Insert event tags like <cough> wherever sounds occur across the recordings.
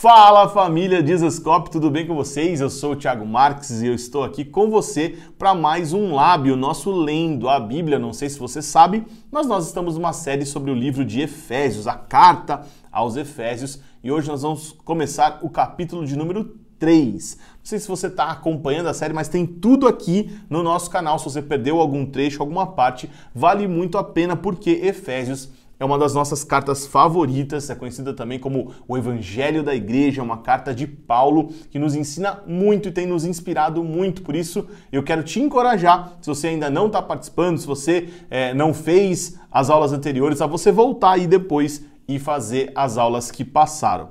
Fala família Dizascope, tudo bem com vocês? Eu sou o Thiago Marques e eu estou aqui com você para mais um Lábio, nosso lendo a Bíblia. Não sei se você sabe, mas nós estamos numa série sobre o livro de Efésios, a carta aos Efésios, e hoje nós vamos começar o capítulo de número 3. Não sei se você está acompanhando a série, mas tem tudo aqui no nosso canal. Se você perdeu algum trecho, alguma parte, vale muito a pena porque Efésios é uma das nossas cartas favoritas, é conhecida também como o Evangelho da Igreja, uma carta de Paulo que nos ensina muito e tem nos inspirado muito. Por isso, eu quero te encorajar, se você ainda não está participando, se você é, não fez as aulas anteriores, a você voltar aí depois e fazer as aulas que passaram.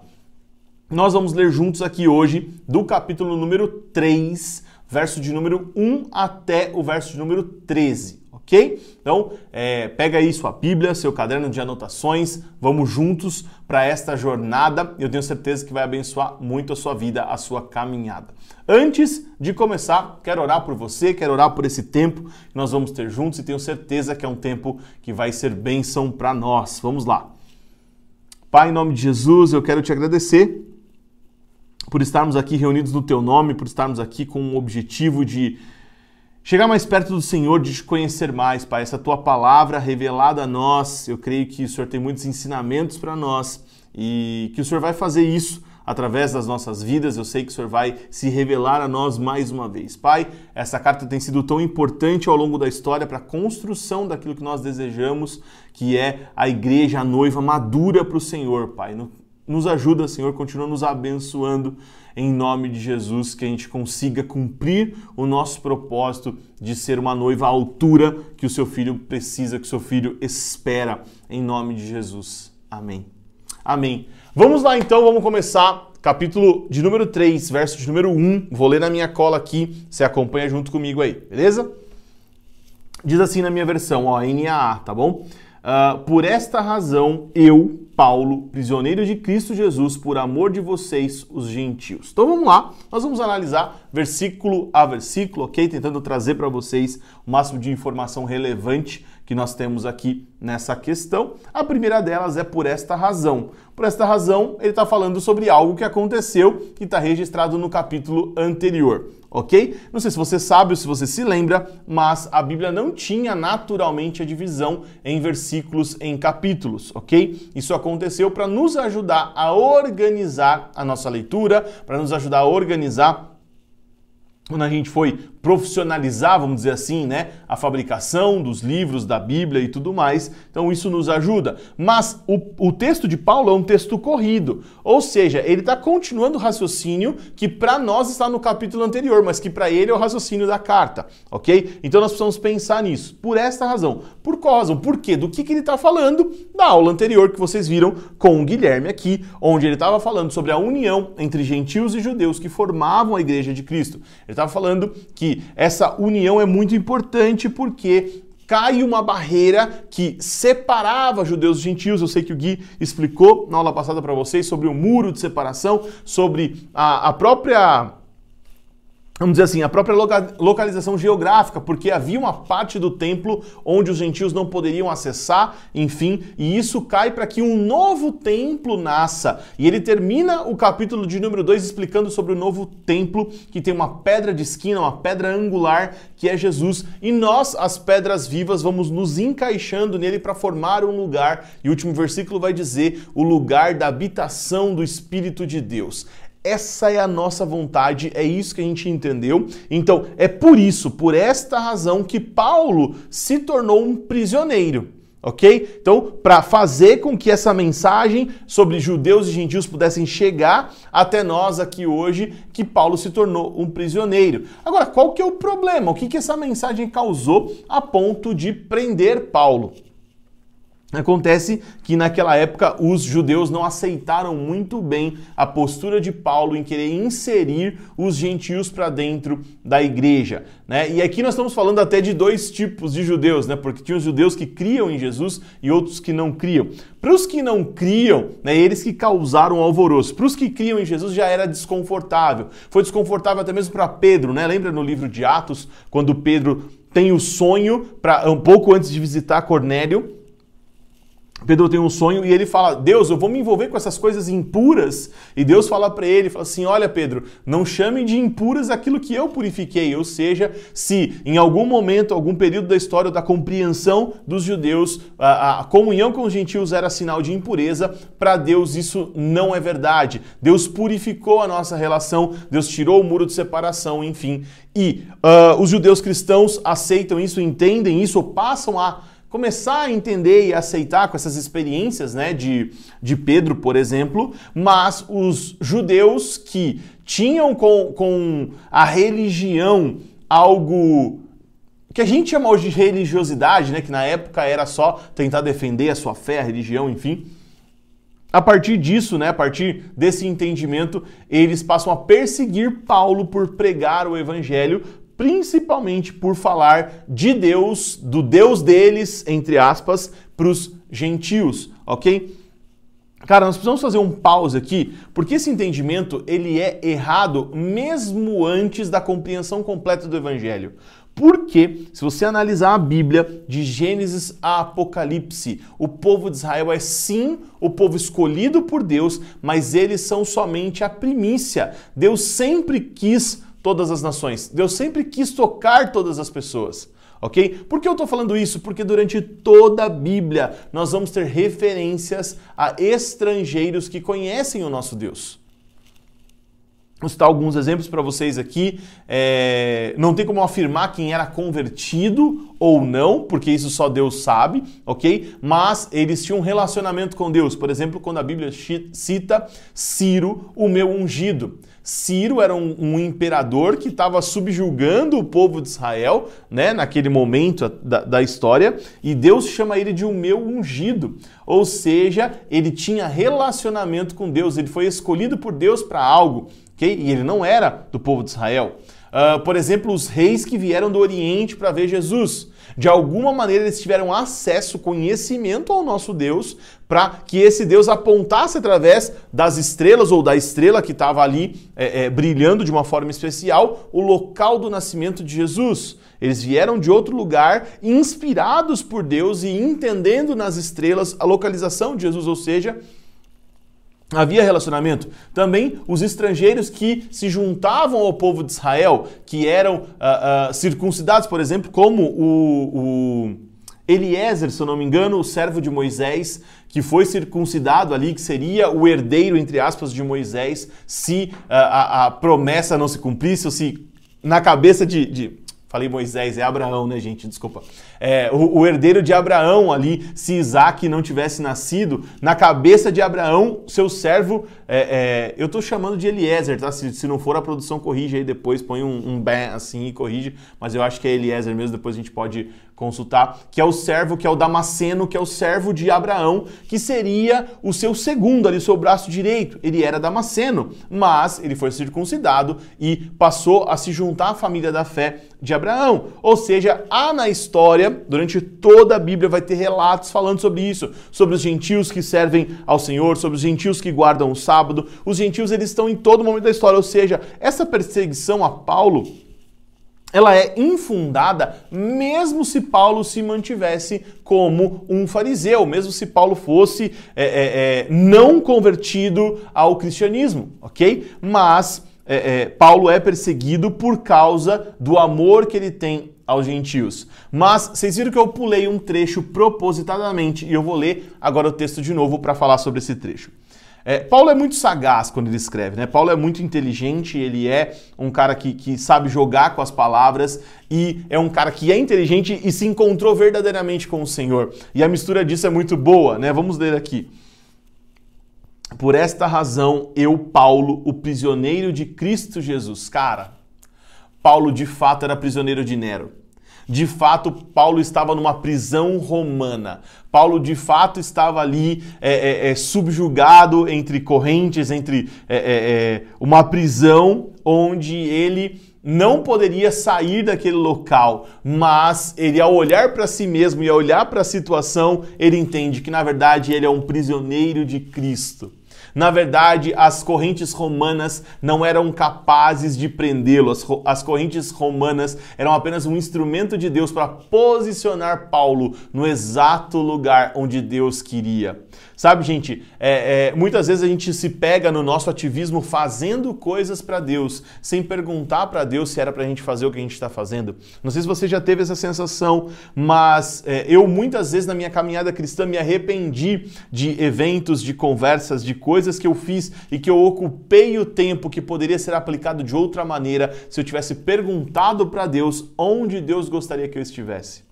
Nós vamos ler juntos aqui hoje do capítulo número 3, verso de número 1 até o verso de número 13 ok? Então, é, pega aí sua Bíblia, seu caderno de anotações, vamos juntos para esta jornada. Eu tenho certeza que vai abençoar muito a sua vida, a sua caminhada. Antes de começar, quero orar por você, quero orar por esse tempo que nós vamos ter juntos e tenho certeza que é um tempo que vai ser bênção para nós. Vamos lá. Pai, em nome de Jesus, eu quero te agradecer por estarmos aqui reunidos no teu nome, por estarmos aqui com o objetivo de Chegar mais perto do Senhor, de te conhecer mais, Pai. Essa tua palavra revelada a nós, eu creio que o Senhor tem muitos ensinamentos para nós e que o Senhor vai fazer isso através das nossas vidas. Eu sei que o Senhor vai se revelar a nós mais uma vez. Pai, essa carta tem sido tão importante ao longo da história para a construção daquilo que nós desejamos, que é a igreja, a noiva madura para o Senhor, Pai. Nos ajuda, Senhor, continua nos abençoando em nome de Jesus, que a gente consiga cumprir o nosso propósito de ser uma noiva à altura que o seu filho precisa, que o seu filho espera, em nome de Jesus. Amém. Amém. Vamos lá então, vamos começar capítulo de número 3, verso de número 1. Vou ler na minha cola aqui, você acompanha junto comigo aí, beleza? Diz assim na minha versão, ó, NAA, tá bom? Uh, por esta razão, eu, Paulo, prisioneiro de Cristo Jesus, por amor de vocês, os gentios. Então vamos lá, nós vamos analisar versículo a versículo, ok? Tentando trazer para vocês o máximo de informação relevante que nós temos aqui nessa questão. A primeira delas é por esta razão. Por esta razão, ele está falando sobre algo que aconteceu que está registrado no capítulo anterior ok? Não sei se você sabe ou se você se lembra, mas a Bíblia não tinha naturalmente a divisão em versículos em capítulos, ok? Isso aconteceu para nos ajudar a organizar a nossa leitura, para nos ajudar a organizar quando a gente foi profissionalizar, vamos dizer assim, né, a fabricação dos livros da Bíblia e tudo mais. Então isso nos ajuda. Mas o, o texto de Paulo é um texto corrido, ou seja, ele está continuando o raciocínio que para nós está no capítulo anterior, mas que para ele é o raciocínio da carta, ok? Então nós precisamos pensar nisso. Por esta razão. Por qual razão? Por quê? Do que, que ele está falando? Da aula anterior que vocês viram com o Guilherme aqui, onde ele estava falando sobre a união entre gentios e judeus que formavam a igreja de Cristo. Ele estava falando que essa união é muito importante porque cai uma barreira que separava judeus e gentios. Eu sei que o Gui explicou na aula passada para vocês sobre o muro de separação, sobre a, a própria vamos dizer assim, a própria localização geográfica, porque havia uma parte do templo onde os gentios não poderiam acessar, enfim, e isso cai para que um novo templo nasça. E ele termina o capítulo de número 2 explicando sobre o novo templo, que tem uma pedra de esquina, uma pedra angular, que é Jesus, e nós, as pedras vivas, vamos nos encaixando nele para formar um lugar. E o último versículo vai dizer: o lugar da habitação do Espírito de Deus. Essa é a nossa vontade, é isso que a gente entendeu. Então, é por isso, por esta razão, que Paulo se tornou um prisioneiro. Ok? Então, para fazer com que essa mensagem sobre judeus e gentios pudessem chegar até nós aqui hoje, que Paulo se tornou um prisioneiro. Agora, qual que é o problema? O que, que essa mensagem causou a ponto de prender Paulo? Acontece que naquela época os judeus não aceitaram muito bem a postura de Paulo em querer inserir os gentios para dentro da igreja. Né? E aqui nós estamos falando até de dois tipos de judeus, né? porque tinha os judeus que criam em Jesus e outros que não criam. Para os que não criam, né, eles que causaram alvoroço. Para os que criam em Jesus já era desconfortável. Foi desconfortável até mesmo para Pedro. Né? Lembra no livro de Atos, quando Pedro tem o sonho, pra, um pouco antes de visitar Cornélio, Pedro tem um sonho e ele fala: Deus, eu vou me envolver com essas coisas impuras. E Deus fala para ele: fala assim, Olha, Pedro, não chame de impuras aquilo que eu purifiquei. Ou seja, se em algum momento, algum período da história da compreensão dos judeus, a, a comunhão com os gentios era sinal de impureza, para Deus isso não é verdade. Deus purificou a nossa relação, Deus tirou o muro de separação, enfim. E uh, os judeus cristãos aceitam isso, entendem isso, passam a começar a entender e aceitar com essas experiências né, de, de Pedro, por exemplo, mas os judeus que tinham com, com a religião algo que a gente chama hoje de religiosidade, né, que na época era só tentar defender a sua fé, a religião, enfim. A partir disso, né, a partir desse entendimento, eles passam a perseguir Paulo por pregar o evangelho principalmente por falar de Deus, do Deus deles, entre aspas, para os gentios, ok? Cara, nós precisamos fazer um pause aqui, porque esse entendimento ele é errado mesmo antes da compreensão completa do evangelho. Porque, se você analisar a Bíblia de Gênesis a Apocalipse, o povo de Israel é sim o povo escolhido por Deus, mas eles são somente a primícia. Deus sempre quis todas as nações. Deus sempre quis tocar todas as pessoas. Ok? Por que eu estou falando isso? Porque durante toda a Bíblia nós vamos ter referências a estrangeiros que conhecem o nosso Deus. Vou citar alguns exemplos para vocês aqui. É... não tem como afirmar quem era convertido ou não, porque isso só Deus sabe, ok? Mas eles tinham um relacionamento com Deus. Por exemplo, quando a Bíblia cita Ciro, o meu ungido. Ciro era um, um imperador que estava subjugando o povo de Israel, né, naquele momento da, da história, e Deus chama ele de o meu ungido. Ou seja, ele tinha relacionamento com Deus, ele foi escolhido por Deus para algo, E ele não era do povo de Israel. Uh, por exemplo, os reis que vieram do Oriente para ver Jesus. De alguma maneira eles tiveram acesso, conhecimento ao nosso Deus, para que esse Deus apontasse através das estrelas ou da estrela que estava ali é, é, brilhando de uma forma especial o local do nascimento de Jesus. Eles vieram de outro lugar, inspirados por Deus e entendendo nas estrelas a localização de Jesus, ou seja, Havia relacionamento. Também os estrangeiros que se juntavam ao povo de Israel, que eram uh, uh, circuncidados, por exemplo, como o, o Eliezer, se eu não me engano, o servo de Moisés, que foi circuncidado ali, que seria o herdeiro, entre aspas, de Moisés, se uh, a, a, promessa não se cumprisse, ou se na cabeça de, de Falei Moisés, é Abraão, né, gente? Desculpa. É, o, o, herdeiro de Abraão ali, se Isaac não tivesse nascido, na cabeça de Abraão, seu servo, é, é, eu estou chamando de Eliezer, tá? Se, se, não for a produção, corrige aí depois, põe um, um bem assim e corrige, mas eu acho que é Eliezer mesmo, depois a gente pode consultar, que é o servo, que é o Damasceno, que é o servo de Abraão, que seria o seu segundo ali, o seu braço direito. Ele era Damasceno, mas ele foi circuncidado e passou a se juntar à família da fé de Abraão. Ou seja, há na história, durante toda a Bíblia, vai ter relatos falando sobre isso, sobre os gentios que servem ao Senhor, sobre os gentios que guardam o sábado. Os gentios eles estão em todo momento da história, ou seja, essa perseguição a Paulo ela é infundada mesmo se Paulo se mantivesse como um fariseu, mesmo se Paulo fosse é, é, é, não convertido ao cristianismo, ok? Mas é, é, Paulo é perseguido por causa do amor que ele tem aos gentios. Mas vocês viram que eu pulei um trecho propositadamente e eu vou ler agora o texto de novo para falar sobre esse trecho. É, Paulo é muito sagaz quando ele escreve, né? Paulo é muito inteligente, ele é um cara que, que sabe jogar com as palavras e é um cara que é inteligente e se encontrou verdadeiramente com o Senhor. E a mistura disso é muito boa, né? Vamos ler aqui. Por esta razão, eu, Paulo, o prisioneiro de Cristo Jesus. Cara, Paulo de fato era prisioneiro de Nero. De fato, Paulo estava numa prisão romana. Paulo de fato estava ali é, é, é subjugado entre correntes, entre é, é, é, uma prisão onde ele não poderia sair daquele local, mas ele, ao olhar para si mesmo e ao olhar para a situação, ele entende que na verdade ele é um prisioneiro de Cristo. Na verdade, as correntes romanas não eram capazes de prendê-lo. As, as, correntes romanas eram apenas um instrumento de Deus para posicionar Paulo no exato lugar onde Deus queria. Sabe, gente, é, é, muitas vezes a gente se pega no nosso ativismo fazendo coisas para Deus, sem perguntar para Deus se era para a gente fazer o que a gente está fazendo. Não sei se você já teve essa sensação, mas é, eu muitas vezes na minha caminhada cristã me arrependi de eventos, de conversas, de coisas que eu fiz e que eu ocupei o tempo que poderia ser aplicado de outra maneira se eu tivesse perguntado para Deus onde Deus gostaria que eu estivesse.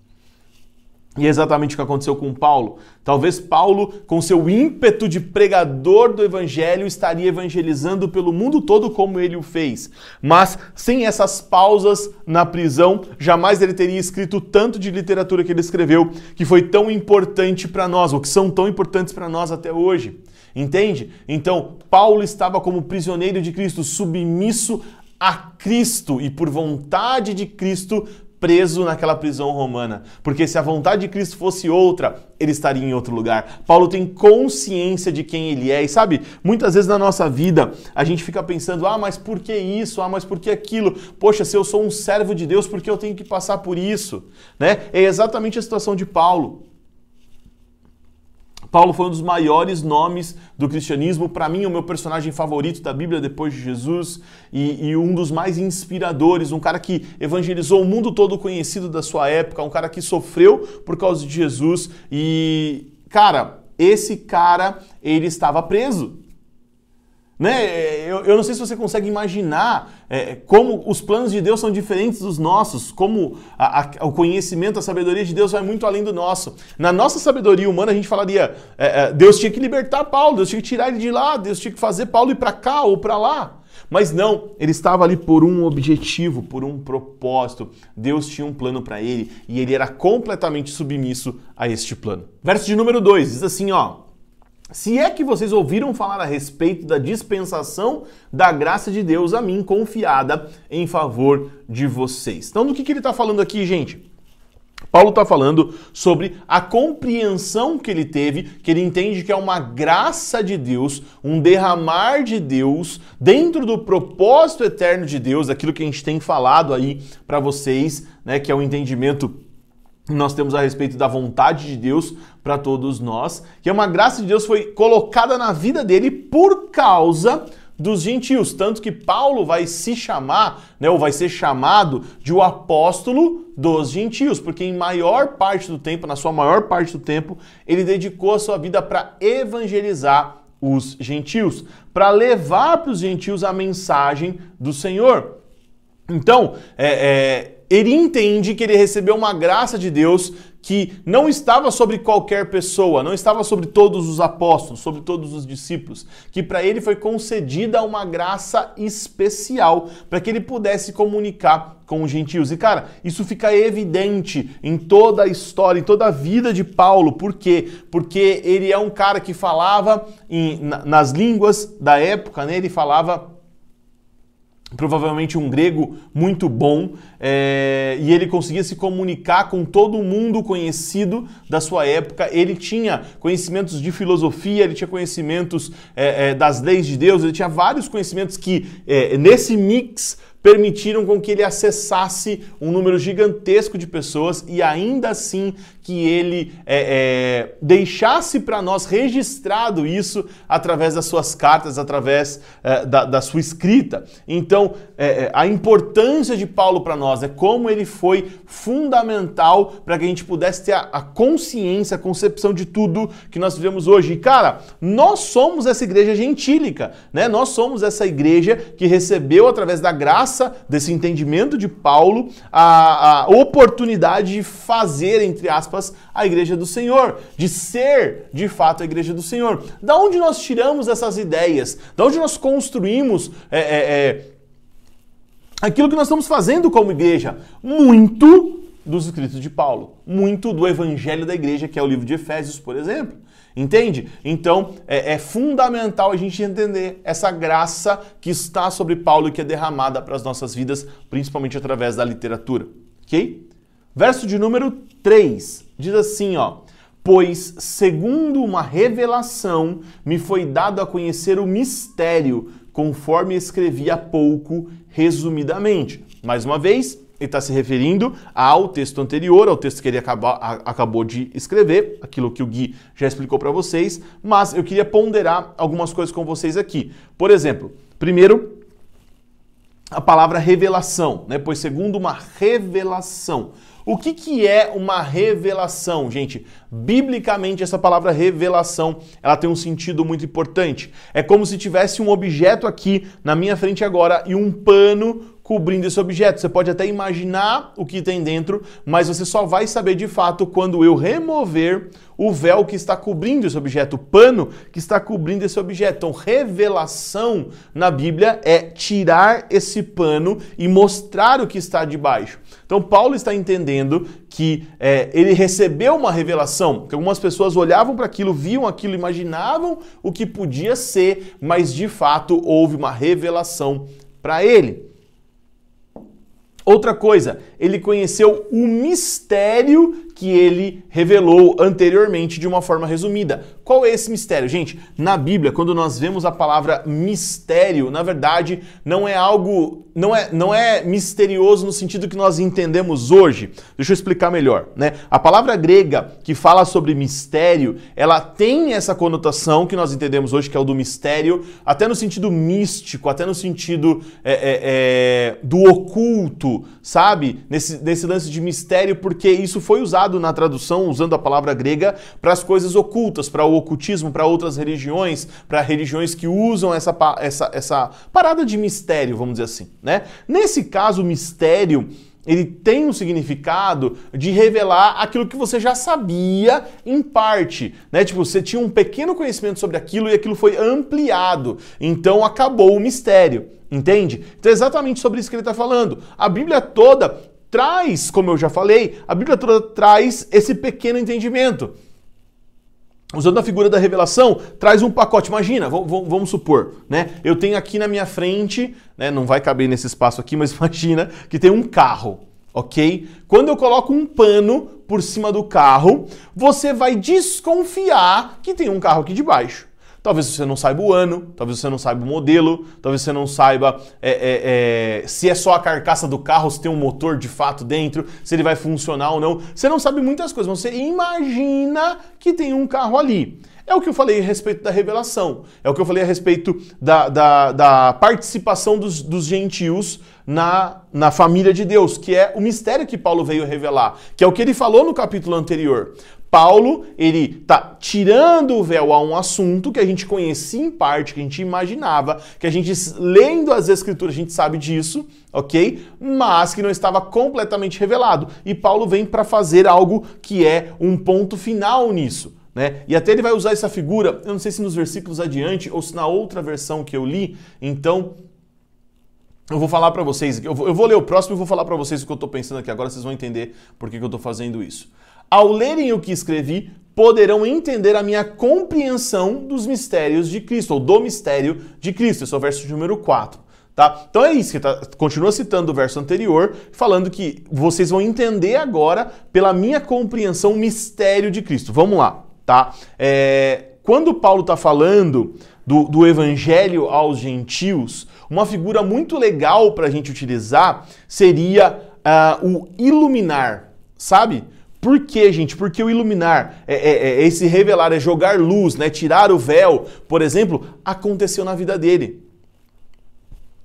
E é exatamente o que aconteceu com Paulo. Talvez Paulo, com seu ímpeto de pregador do evangelho, estaria evangelizando pelo mundo todo como ele o fez. Mas sem essas pausas na prisão, jamais ele teria escrito tanto de literatura que ele escreveu, que foi tão importante para nós, ou que são tão importantes para nós até hoje. Entende? Então, Paulo estava como prisioneiro de Cristo, submisso a Cristo e por vontade de Cristo preso naquela prisão romana, porque se a vontade de Cristo fosse outra, ele estaria em outro lugar. Paulo tem consciência de quem ele é, e sabe, muitas vezes na nossa vida a gente fica pensando: ah, mas por que isso? Ah, mas por que aquilo? Poxa, se eu sou um servo de Deus, por que eu tenho que passar por isso? Né? É exatamente a situação de Paulo. Paulo foi um dos maiores nomes do cristianismo, para mim, o meu personagem favorito da Bíblia depois de Jesus e, e, um dos mais inspiradores, um cara que evangelizou o mundo todo conhecido da sua época, um cara que sofreu por causa de Jesus e, cara, esse cara, ele estava preso. Né? Eu, eu não sei se você consegue imaginar é, como os planos de Deus são diferentes dos nossos, como a, a, o conhecimento, a sabedoria de Deus vai muito além do nosso. Na nossa sabedoria humana, a gente falaria: é, é, Deus tinha que libertar Paulo, Deus tinha que tirar ele de lá, Deus tinha que fazer Paulo ir para cá ou para lá. Mas não, ele estava ali por um objetivo, por um propósito. Deus tinha um plano para ele e ele era completamente submisso a este plano. Verso de número 2 diz assim: ó. Se é que vocês ouviram falar a respeito da dispensação da graça de Deus a mim confiada em favor de vocês. Então, do que, que ele está falando aqui, gente? Paulo está falando sobre a compreensão que ele teve, que ele entende que é uma graça de Deus, um derramar de Deus dentro do propósito eterno de Deus, aquilo que a gente tem falado aí para vocês, né, que é o entendimento nós temos a respeito da vontade de Deus para todos nós, que é uma graça de Deus foi colocada na vida dele por causa dos gentios, tanto que Paulo vai se chamar, né, ou vai ser chamado de o apóstolo dos gentios, porque em maior parte do tempo, na sua maior parte do tempo, ele dedicou a sua vida para evangelizar os gentios, para levar para os gentios a mensagem do Senhor. Então, é, é ele entende que ele recebeu uma graça de Deus que não estava sobre qualquer pessoa, não estava sobre todos os apóstolos, sobre todos os discípulos, que para ele foi concedida uma graça especial para que ele pudesse comunicar com os gentios. E cara, isso fica evidente em toda a história, em toda a vida de Paulo. Por quê? Porque ele é um cara que falava em, nas línguas da época, né? Ele falava provavelmente um grego muito bom, é, e ele conseguia se comunicar com todo mundo conhecido da sua época. Ele tinha conhecimentos de filosofia, ele tinha conhecimentos é, é, das leis de Deus, ele tinha vários conhecimentos que, nesse mix, permitiram com que ele acessasse um número gigantesco de pessoas e ainda assim que ele é, é, deixasse para nós registrado isso através das suas cartas, através é, da, da, sua escrita. Então, é, é, a importância de Paulo para nós é como ele foi fundamental para que a gente pudesse ter a, a consciência, a concepção de tudo que nós vivemos hoje. E, cara, nós somos essa igreja gentílica, né? Nós somos essa igreja que recebeu através da graça, desse entendimento de Paulo, a, a oportunidade de fazer, entre aspas, aspas, a igreja do Senhor, de ser de fato a igreja do Senhor. Da onde nós tiramos essas ideias? Da onde nós construímos é, é, é, aquilo que nós estamos fazendo como igreja? Muito dos escritos de Paulo, muito do evangelho da igreja, que é o livro de Efésios, por exemplo. Entende? Então é, é, fundamental a gente entender essa graça que está sobre Paulo e que é derramada para as nossas vidas, principalmente através da literatura. Ok? Verso de número 3 diz assim, ó: Pois, segundo uma revelação, me foi dado a conhecer o mistério, conforme escrevi há pouco, resumidamente. Mais uma vez, ele está se referindo ao texto anterior, ao texto que ele acabou, acabou de escrever, aquilo que o Gui já explicou para vocês, mas eu queria ponderar algumas coisas com vocês aqui. Por exemplo, primeiro, a palavra revelação, né? Pois segundo uma revelação. O que, que é uma revelação, gente? Biblicamente, essa palavra revelação, ela tem um sentido muito importante. É como se tivesse um objeto aqui na minha frente agora e um pano cobrindo esse objeto. Você pode até imaginar o que tem dentro, mas você só vai saber de fato quando eu remover o véu que está cobrindo esse objeto, o pano que está cobrindo esse objeto. Então, revelação na Bíblia é tirar esse pano e mostrar o que está debaixo. Então, Paulo está entendendo que é, ele recebeu uma revelação, que algumas pessoas olhavam para aquilo, viam aquilo, imaginavam o que podia ser, mas de fato houve uma revelação para ele. Outra coisa, ele conheceu o mistério que ele revelou anteriormente de uma forma resumida. Qual é esse mistério? Gente, na Bíblia, quando nós vemos a palavra mistério, na verdade, não é algo, não é, não é misterioso no sentido que nós entendemos hoje. Deixa eu explicar melhor, né? A palavra grega que fala sobre mistério, ela tem essa conotação que nós entendemos hoje, que é o do mistério, até no sentido místico, até no sentido é, é, é, do oculto, sabe? Nesse, nesse lance de mistério, porque isso foi usado na tradução, usando a palavra grega, para as coisas ocultas, para o ocultismo, para outras religiões, para religiões que usam essa, essa, essa parada de mistério, vamos dizer assim, né? Nesse caso, o mistério ele tem um significado de revelar aquilo que você já sabia em parte, né? Tipo, você tinha um pequeno conhecimento sobre aquilo e aquilo foi ampliado. Então acabou o mistério, entende? Então é exatamente sobre isso que ele está falando. A Bíblia toda traz, como eu já falei, a Bíblia toda traz esse pequeno entendimento usando a figura da revelação, traz um pacote. Imagina, vamos supor, né? Eu tenho aqui na minha frente, né? Não vai caber nesse espaço aqui, mas <laughs> imagina que tem um carro, ok? Quando eu coloco um pano por cima do carro, você vai desconfiar que tem um carro aqui de baixo. Talvez você não saiba o ano, talvez você não saiba o modelo, talvez você não saiba é, é, é, se é só a carcaça do carro, se tem um motor de fato dentro, se ele vai funcionar ou não. Você não sabe muitas coisas, mas você imagina que tem um carro ali. É o que eu falei a respeito da revelação, é o que eu falei a respeito da, da, da participação dos, dos gentios na, na família de Deus, que é o mistério que Paulo veio revelar, que é o que ele falou no capítulo anterior. Paulo, ele tá tirando o véu a um assunto que a gente conhecia em parte, que a gente imaginava, que a gente lendo as escrituras a gente sabe disso, ok? Mas que não estava completamente revelado. E Paulo vem para fazer algo que é um ponto final nisso. Né? E até ele vai usar essa figura, eu não sei se nos versículos adiante ou se na outra versão que eu li, então eu vou falar para vocês, eu vou, ler o próximo e vou falar para vocês o que eu estou pensando aqui agora, vocês vão entender por que, que eu estou fazendo isso. Ao lerem o que escrevi, poderão entender a minha compreensão dos mistérios de Cristo, ou do mistério de Cristo. Esse é o verso número 4. Tá? Então é isso que tá, continua citando o verso anterior, falando que vocês vão entender agora, pela minha compreensão, o mistério de Cristo. Vamos lá, tá? É, quando Paulo está falando do, do evangelho aos gentios, uma figura muito legal para a gente utilizar seria uh, o iluminar, sabe? Por quê, gente? Porque o iluminar, é, é, é, esse revelar, é jogar luz, né? tirar o véu, por exemplo, aconteceu na vida dele.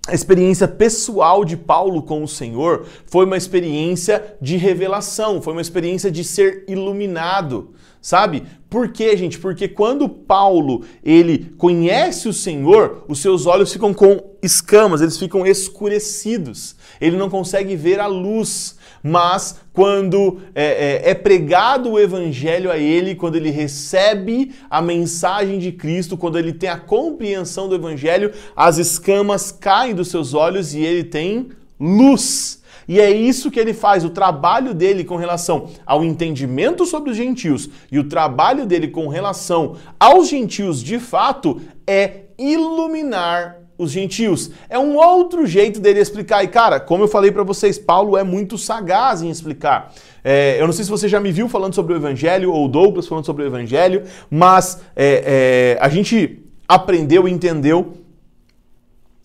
A experiência pessoal de Paulo com o Senhor foi uma experiência de revelação, foi uma experiência de ser iluminado, sabe? Por quê, gente? Porque quando Paulo ele conhece o Senhor, os seus olhos ficam com escamas, eles ficam escurecidos. Ele não consegue ver a luz mas quando é, é, é, pregado o evangelho a ele, quando ele recebe a mensagem de Cristo, quando ele tem a compreensão do evangelho, as escamas caem dos seus olhos e ele tem luz. E é isso que ele faz, o trabalho dele com relação ao entendimento sobre os gentios e o trabalho dele com relação aos gentios de fato é iluminar os gentios. É um outro jeito dele explicar. E cara, como eu falei para vocês, Paulo é muito sagaz em explicar. É, eu não sei se você já me viu falando sobre o Evangelho ou Douglas falando sobre o Evangelho, mas é, é, a gente aprendeu e entendeu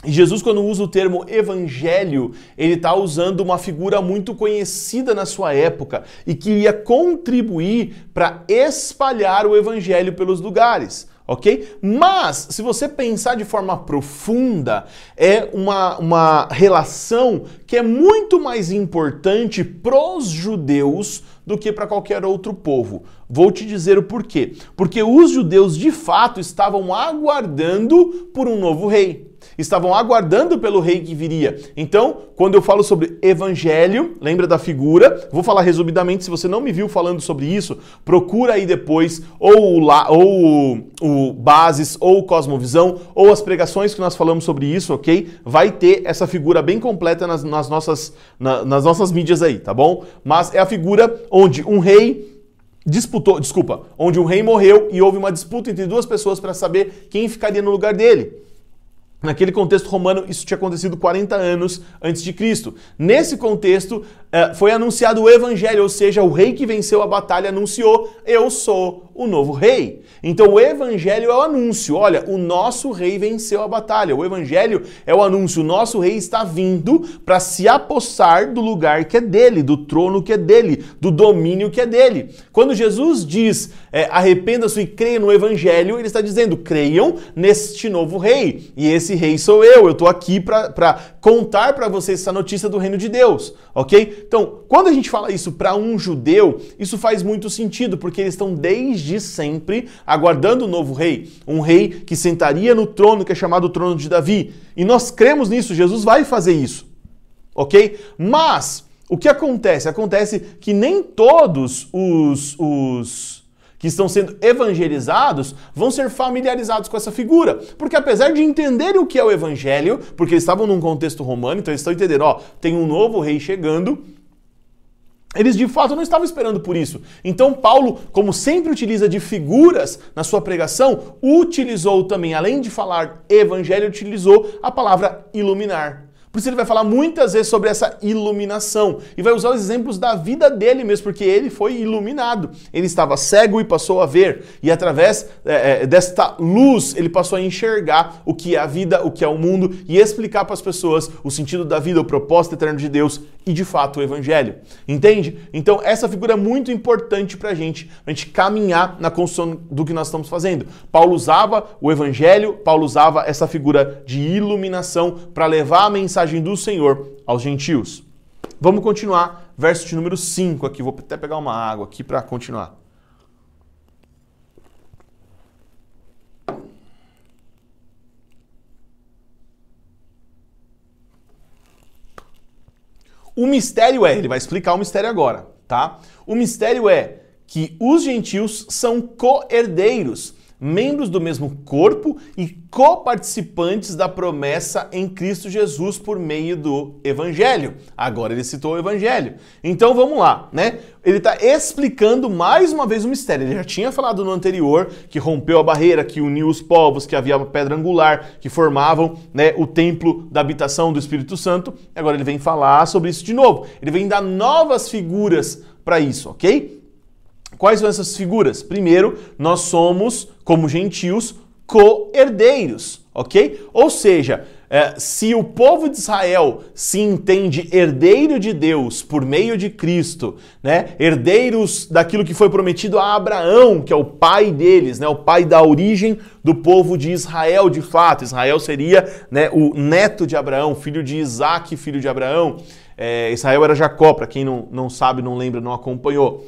e Jesus, quando usa o termo evangelho, ele está usando uma figura muito conhecida na sua época e que ia contribuir para espalhar o evangelho pelos lugares ok? Mas, se você pensar de forma profunda, é uma, uma relação que é muito mais importante pros judeus do que para qualquer outro povo. Vou te dizer o porquê. Porque os judeus, de fato, estavam aguardando por um novo rei estavam aguardando pelo rei que viria. Então, quando eu falo sobre evangelho, lembra da figura? Vou falar resumidamente, se você não me viu falando sobre isso, procura aí depois ou o, ou o Bases, ou o Cosmovisão, ou as pregações que nós falamos sobre isso, ok? Vai ter essa figura bem completa nas, nas nossas, na, nas nossas mídias aí, tá bom? Mas é a figura onde um rei disputou, desculpa, onde um rei morreu e houve uma disputa entre duas pessoas para saber quem ficaria no lugar dele. Naquele contexto romano, isso tinha acontecido 40 anos antes de Cristo. Nesse contexto, foi anunciado o evangelho, ou seja, o rei que venceu a batalha anunciou: Eu sou o novo rei. Então o evangelho é o anúncio: olha, o nosso rei venceu a batalha. O evangelho é o anúncio: o nosso rei está vindo para se apossar do lugar que é dele, do trono que é dele, do domínio que é dele. Quando Jesus diz é, arrependa-se e creia no evangelho, ele está dizendo: creiam neste novo rei. E esse rei sou eu. Eu estou aqui para contar para vocês essa notícia do reino de Deus, ok? Então, quando a gente fala isso para um judeu, isso faz muito sentido, porque eles estão desde sempre aguardando o novo rei, um rei que sentaria no trono que é chamado o trono de Davi. E nós cremos nisso, Jesus vai fazer isso. OK? Mas o que acontece? Acontece que nem todos os, os que estão sendo evangelizados vão ser familiarizados com essa figura. Porque apesar de entenderem o que é o evangelho, porque eles estavam num contexto romano, então eles estão entendendo, ó, tem um novo rei chegando, eles de fato não estavam esperando por isso. Então, Paulo, como sempre utiliza de figuras na sua pregação, utilizou também, além de falar evangelho, utilizou a palavra iluminar. Por isso ele vai falar muitas vezes sobre essa iluminação e vai usar os exemplos da vida dele mesmo, porque ele foi iluminado. Ele estava cego e passou a ver, e através é, é, desta luz ele passou a enxergar o que é a vida, o que é o mundo e explicar para as pessoas o sentido da vida, o propósito eterno de Deus e de fato o Evangelho. Entende? Então essa figura é muito importante para a gente, a gente caminhar na construção do que nós estamos fazendo. Paulo usava o Evangelho, Paulo usava essa figura de iluminação para levar a mensagem mensagem do Senhor aos gentios. Vamos continuar, verso de número 5 aqui. Vou até pegar uma água aqui para continuar. O mistério é, ele vai explicar o mistério agora, tá? O mistério é que os gentios são co-herdeiros membros do mesmo corpo e coparticipantes da promessa em Cristo Jesus por meio do Evangelho. Agora ele citou o Evangelho. Então vamos lá, né? Ele está explicando mais uma vez o mistério. Ele já tinha falado no anterior que rompeu a barreira, que uniu os povos, que havia uma pedra angular, que formavam né, o templo da habitação do Espírito Santo. Agora ele vem falar sobre isso de novo. Ele vem dar novas figuras para isso, ok? Quais são essas figuras? Primeiro, nós somos, como gentios, co-herdeiros, ok? Ou seja, é, se o povo de Israel se entende herdeiro de Deus por meio de Cristo, né, herdeiros daquilo que foi prometido a Abraão, que é o pai deles, né, o pai da origem do povo de Israel de fato. Israel seria né, o neto de Abraão, filho de Isaac, filho de Abraão. É, Israel era Jacó, para quem não, não sabe, não lembra, não acompanhou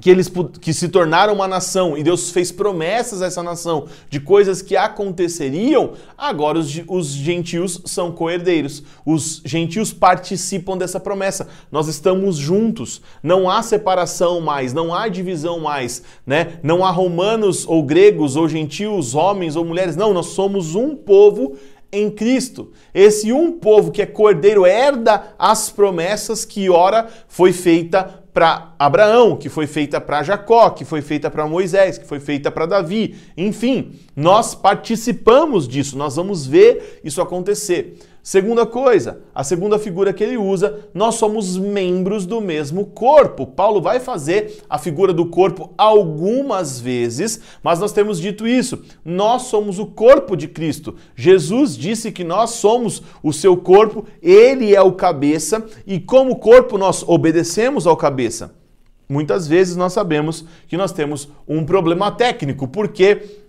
que eles que se tornaram uma nação e Deus fez promessas a essa nação de coisas que aconteceriam, agora os, os gentios são coerdeiros. Os gentios participam dessa promessa. Nós estamos juntos. Não há separação mais, não há divisão mais, né? Não há romanos ou gregos ou gentios, homens ou mulheres. Não, nós somos um povo em Cristo. Esse um povo que é cordeiro herda as promessas que ora foi feita para Abraão, que foi feita para Jacó, que foi feita para Moisés, que foi feita para Davi. Enfim, nós participamos disso, nós vamos ver isso acontecer. Segunda coisa, a segunda figura que ele usa, nós somos membros do mesmo corpo. Paulo vai fazer a figura do corpo algumas vezes, mas nós temos dito isso. Nós somos o corpo de Cristo. Jesus disse que nós somos o seu corpo, ele é o cabeça e como corpo nós obedecemos ao cabeça. Muitas vezes nós sabemos que nós temos um problema técnico, porque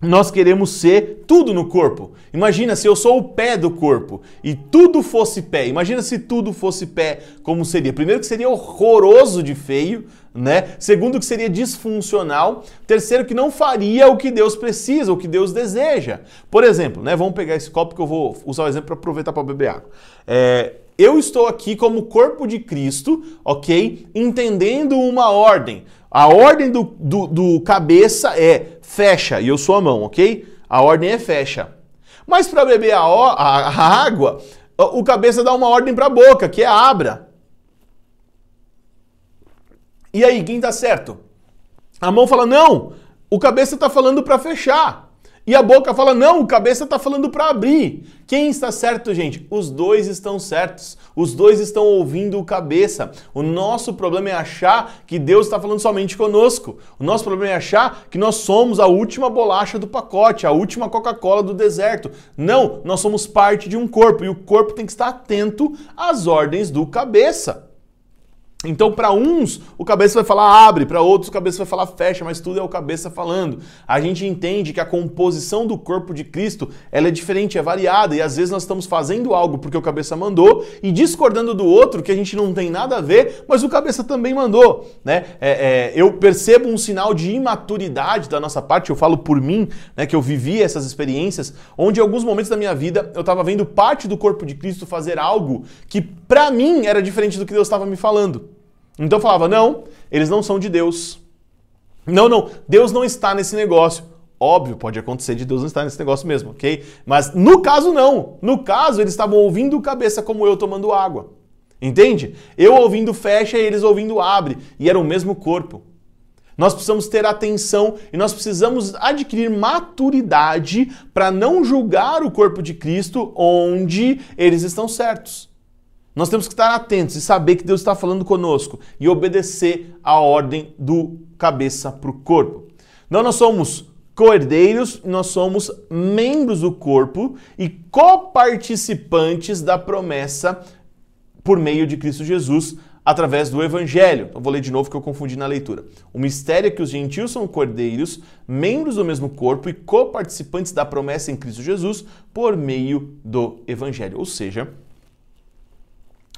nós queremos ser tudo no corpo. Imagina se eu sou o pé do corpo e tudo fosse pé. Imagina se tudo fosse pé, como seria? Primeiro que seria horroroso de feio, né? Segundo que seria disfuncional. Terceiro que não faria o que Deus precisa, o que Deus deseja. Por exemplo, né? Vamos pegar esse copo que eu vou usar o exemplo para aproveitar para beber água. É, eu estou aqui como corpo de Cristo, ok? Entendendo uma ordem. A ordem do, do, do cabeça é fecha e eu sou a mão, ok? A ordem é fecha. Mas para beber a, a, a, água, o cabeça dá uma ordem para a boca, que é abra. E aí, quem tá certo? A mão fala: "Não, o cabeça está falando para fechar". E a boca fala: não, o cabeça está falando para abrir. Quem está certo, gente? Os dois estão certos. Os dois estão ouvindo o cabeça. O nosso problema é achar que Deus está falando somente conosco. O nosso problema é achar que nós somos a última bolacha do pacote, a última Coca-Cola do deserto. Não, nós somos parte de um corpo e o corpo tem que estar atento às ordens do cabeça. Então, para uns, o cabeça vai falar abre, para outros, o cabeça vai falar fecha, mas tudo é o cabeça falando. A gente entende que a composição do corpo de Cristo ela é diferente, é variada, e às vezes nós estamos fazendo algo porque o cabeça mandou e discordando do outro que a gente não tem nada a ver, mas o cabeça também mandou. Né? É, é, eu percebo um sinal de imaturidade da nossa parte, eu falo por mim, né, que eu vivi essas experiências, onde em alguns momentos da minha vida eu estava vendo parte do corpo de Cristo fazer algo que para mim era diferente do que Deus estava me falando. Então eu falava: não, eles não são de Deus. Não, não, Deus não está nesse negócio. Óbvio, pode acontecer de Deus não estar nesse negócio mesmo, ok? Mas no caso, não. No caso, eles estavam ouvindo cabeça como eu tomando água. Entende? Eu ouvindo fecha e eles ouvindo abre. E era o mesmo corpo. Nós precisamos ter atenção e nós precisamos adquirir maturidade para não julgar o corpo de Cristo onde eles estão certos. Nós temos que estar atentos e saber que Deus está falando conosco e obedecer a ordem do cabeça para o corpo. Não, nós somos coerdeiros, nós somos membros do corpo e coparticipantes da promessa por meio de Cristo Jesus através do Evangelho. Eu vou ler de novo que eu confundi na leitura. O mistério é que os gentios são cordeiros, membros do mesmo corpo e coparticipantes da promessa em Cristo Jesus por meio do Evangelho. Ou seja,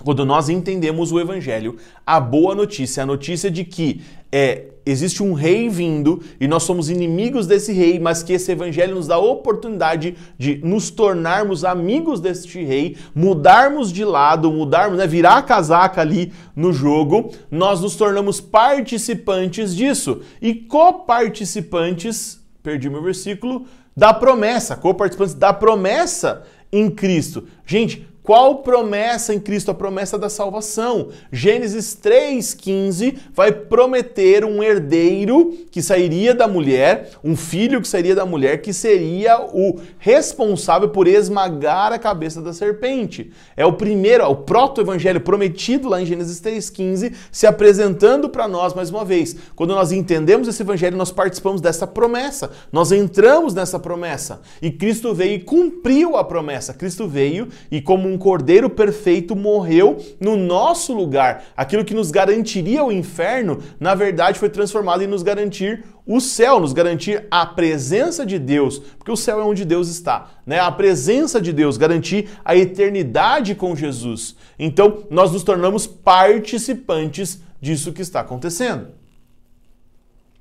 quando nós entendemos o evangelho, a boa notícia, a notícia de que é existe um rei vindo e nós somos inimigos desse rei, mas que esse evangelho nos dá a oportunidade de nos tornarmos amigos deste rei, mudarmos de lado, mudarmos, né, virar a casaca ali no jogo, nós nos tornamos participantes disso e coparticipantes, perdi meu versículo, da promessa, coparticipantes da promessa em Cristo. Gente, qual promessa em Cristo? A promessa da salvação. Gênesis 3,15 vai prometer um herdeiro que sairia da mulher, um filho que sairia da mulher, que seria o responsável por esmagar a cabeça da serpente. É o primeiro, o proto-evangelho prometido lá em Gênesis 3,15, se apresentando para nós mais uma vez. Quando nós entendemos esse evangelho, nós participamos dessa promessa, nós entramos nessa promessa. E Cristo veio e cumpriu a promessa. Cristo veio e, como um cordeiro perfeito morreu no nosso lugar. Aquilo que nos garantiria o inferno, na verdade, foi transformado em nos garantir o céu, nos garantir a presença de Deus, porque o céu é onde Deus está, né? A presença de Deus, garantir a eternidade com Jesus. Então, nós nos tornamos participantes disso que está acontecendo.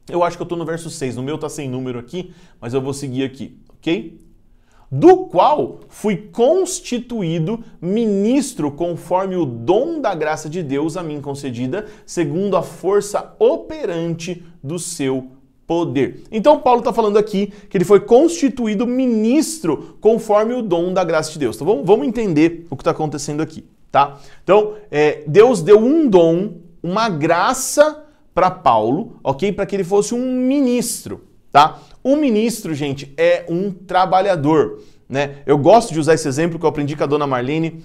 Eu acho que eu estou no verso 6, no meu está sem número aqui, mas eu vou seguir aqui, ok? Do qual fui constituído ministro conforme o dom da graça de Deus a mim concedida, segundo a força operante do seu poder. Então Paulo está falando aqui que ele foi constituído ministro conforme o dom da graça de Deus. Então vamos, vamos entender o que está acontecendo aqui, tá? Então é, Deus deu um dom uma graça para Paulo, ok? Para que ele fosse um ministro, tá? Um ministro, gente, é um trabalhador, né? Eu gosto de usar esse exemplo que eu aprendi com a dona Marlene.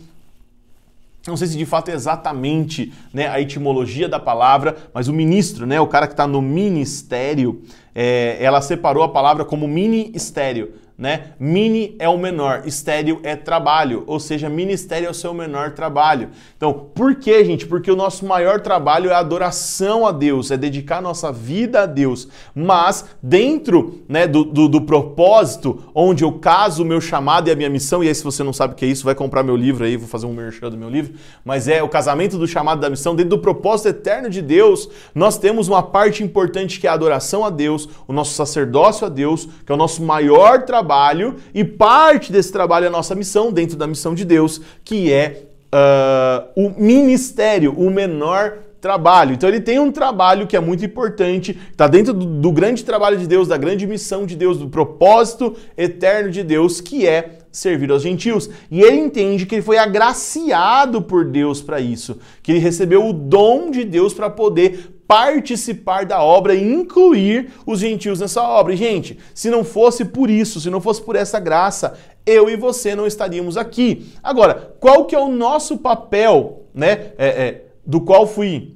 Não sei se de fato é exatamente né, a etimologia da palavra, mas o ministro, né, o cara que está no ministério, é, ela separou a palavra como ministério né? Mini é o menor, estéreo é trabalho, ou seja, ministério é o seu menor trabalho. Então, por que, gente? Porque o nosso maior trabalho é a adoração a Deus, é dedicar nossa vida a Deus. Mas, dentro né, do, do, do propósito, onde eu caso o meu chamado e a minha missão, e aí, se você não sabe o que é isso, vai comprar meu livro aí, vou fazer um merchan do meu livro, mas é o casamento do chamado da missão, dentro do propósito eterno de Deus, nós temos uma parte importante que é a adoração a Deus, o nosso sacerdócio a Deus, que é o nosso maior trabalho trabalho e parte desse trabalho é a nossa missão dentro da missão de Deus, que é uh, o ministério, o menor trabalho. Então ele tem um trabalho que é muito importante, está dentro do, do, grande trabalho de Deus, da grande missão de Deus, do propósito eterno de Deus, que é servir aos gentios. E ele entende que ele foi agraciado por Deus para isso, que ele recebeu o dom de Deus para poder participar da obra e incluir os gentios nessa obra. E, gente, se não fosse por isso, se não fosse por essa graça, eu e você não estaríamos aqui. Agora, qual que é o nosso papel, né, é, é, do qual fui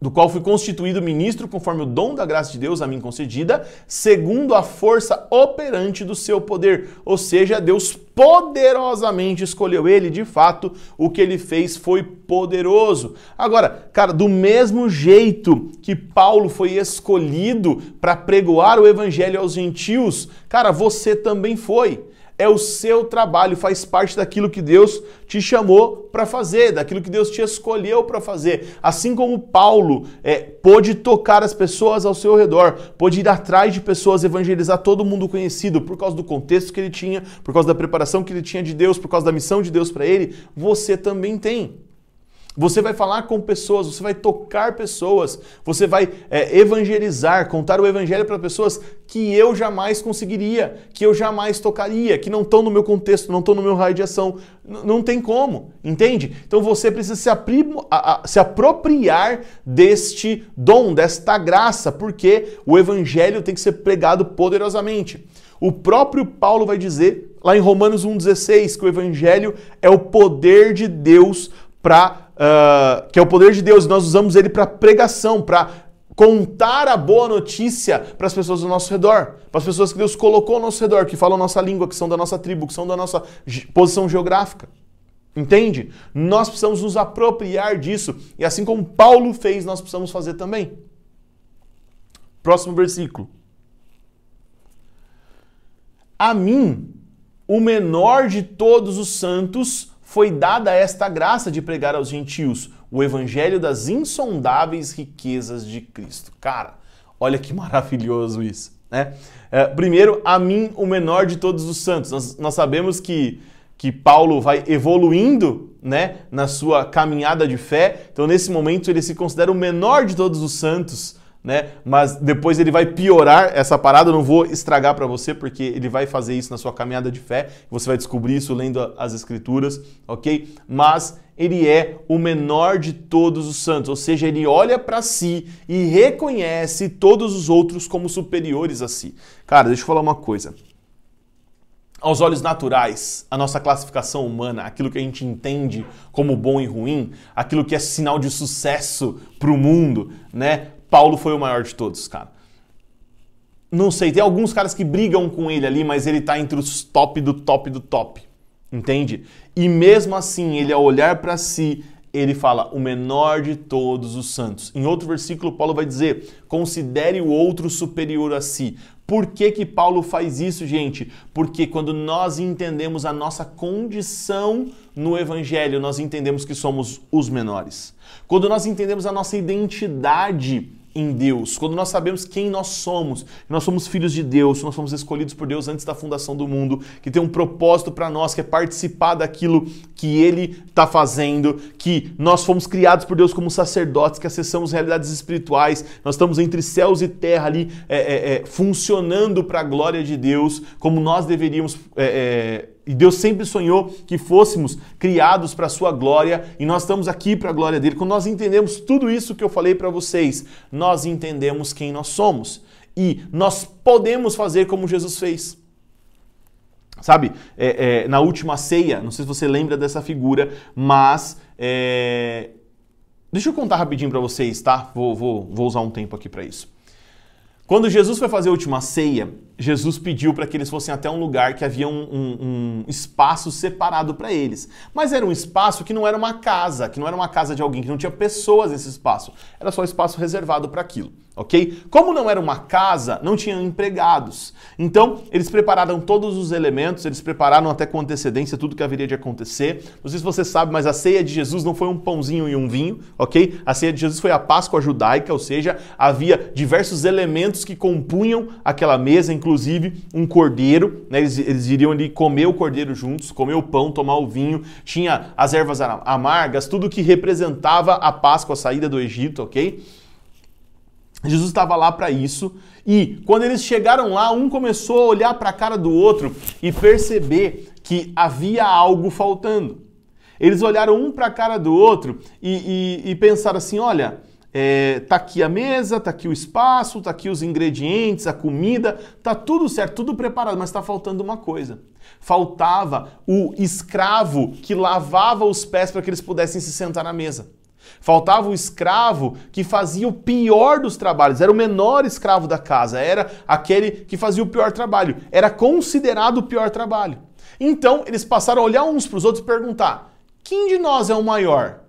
do qual fui constituído ministro conforme o dom da graça de Deus a mim concedida, segundo a força operante do seu poder. Ou seja, Deus poderosamente escolheu ele, de fato, o que ele fez foi poderoso. Agora, cara, do mesmo jeito que Paulo foi escolhido para pregoar o evangelho aos gentios, cara, você também foi é o seu trabalho, faz parte daquilo que Deus te chamou para fazer, daquilo que Deus te escolheu para fazer. Assim como Paulo é, pôde tocar as pessoas ao seu redor, pôde ir atrás de pessoas, evangelizar todo mundo conhecido por causa do contexto que ele tinha, por causa da preparação que ele tinha de Deus, por causa da missão de Deus para ele, você também tem. Você vai falar com pessoas, você vai tocar pessoas, você vai é, evangelizar, contar o evangelho para pessoas que eu jamais conseguiria, que eu jamais tocaria, que não estão no meu contexto, não estão no meu raio de ação. N não tem como, entende? Então você precisa se, a, a, se apropriar deste dom, desta graça, porque o evangelho tem que ser pregado poderosamente. O próprio Paulo vai dizer lá em Romanos 1,16 que o evangelho é o poder de Deus para uh, que é o poder de Deus, e nós usamos ele para pregação, para contar a boa notícia para as pessoas do nosso redor, para as pessoas que Deus colocou ao nosso redor, que falam a nossa língua, que são da nossa tribo, que são da nossa posição geográfica. Entende? Nós precisamos nos apropriar disso, e assim como Paulo fez, nós precisamos fazer também. Próximo versículo. A mim, o menor de todos os santos, foi dada esta graça de pregar aos gentios o evangelho das insondáveis riquezas de Cristo. Cara, olha que <laughs> maravilhoso isso, né? É, primeiro, a mim, o menor de todos os santos. Nós, nós sabemos que, que Paulo vai evoluindo né, na sua caminhada de fé, então nesse momento ele se considera o menor de todos os santos né? Mas depois ele vai piorar essa parada, eu não vou estragar para você porque ele vai fazer isso na sua caminhada de fé, você vai descobrir isso lendo as escrituras, OK? Mas ele é o menor de todos os santos, ou seja, ele olha para si e reconhece todos os outros como superiores a si. Cara, deixa eu falar uma coisa aos olhos naturais, a nossa classificação humana, aquilo que a gente entende como bom e ruim, aquilo que é sinal de sucesso para o mundo, né? Paulo foi o maior de todos, cara. Não sei, tem alguns caras que brigam com ele ali, mas ele tá entre os top do top do top. Entende? E mesmo assim, ele ao olhar para si, ele fala o menor de todos os santos. Em outro versículo, Paulo vai dizer: considere o outro superior a si. Por que, que Paulo faz isso, gente? Porque quando nós entendemos a nossa condição no Evangelho, nós entendemos que somos os menores. Quando nós entendemos a nossa identidade em Deus, quando nós sabemos quem nós somos, nós somos filhos de Deus, nós somos escolhidos por Deus antes da fundação do mundo, que tem um propósito para nós, que é participar daquilo que Ele está fazendo, que nós fomos criados por Deus como sacerdotes, que acessamos realidades espirituais, nós estamos entre céus e terra ali, é, é, é, funcionando para a glória de Deus, como nós deveríamos é, é, E Deus sempre sonhou que fôssemos criados para a sua glória e nós estamos aqui para a glória dele. Quando nós entendemos tudo isso que eu falei para vocês, nós entendemos quem nós somos e nós podemos fazer como Jesus fez. Sabe, é, é, na última ceia, não sei se você lembra dessa figura, mas é... deixa eu contar rapidinho para vocês, tá? Vou, vou, vou usar um tempo aqui para isso. Quando Jesus foi fazer a última ceia, Jesus pediu para que eles fossem até um lugar que havia um, um, um espaço separado para eles. Mas era um espaço que não era uma casa, que não era uma casa de alguém, que não tinha pessoas nesse espaço. Era só espaço reservado para aquilo ok? Como não era uma casa, não tinham empregados. Então, eles prepararam todos os elementos, eles prepararam até com antecedência tudo que haveria de acontecer. Não sei se você sabe, mas a ceia de Jesus não foi um pãozinho e um vinho, ok? A ceia de Jesus foi a Páscoa judaica, ou seja, havia diversos elementos que compunham aquela mesa, inclusive um cordeiro, né? Eles, eles iriam ali comer o cordeiro juntos, comer o pão, tomar o vinho, tinha as ervas amargas, tudo que representava a Páscoa, a saída do Egito, ok? Jesus estava lá para isso. E quando eles chegaram lá, um começou a olhar para a cara do outro e perceber que havia algo faltando. Eles olharam um para a cara do outro e, e, e pensaram assim: olha, é, tá aqui a mesa, tá aqui o espaço, tá aqui os ingredientes, a comida, tá tudo certo, tudo preparado, mas está faltando uma coisa. Faltava o escravo que lavava os pés para que eles pudessem se sentar na mesa. Faltava o escravo que fazia o pior dos trabalhos, era o menor escravo da casa, era aquele que fazia o pior trabalho, era considerado o pior trabalho. Então eles passaram a olhar uns para os outros e perguntar: quem de nós é o maior?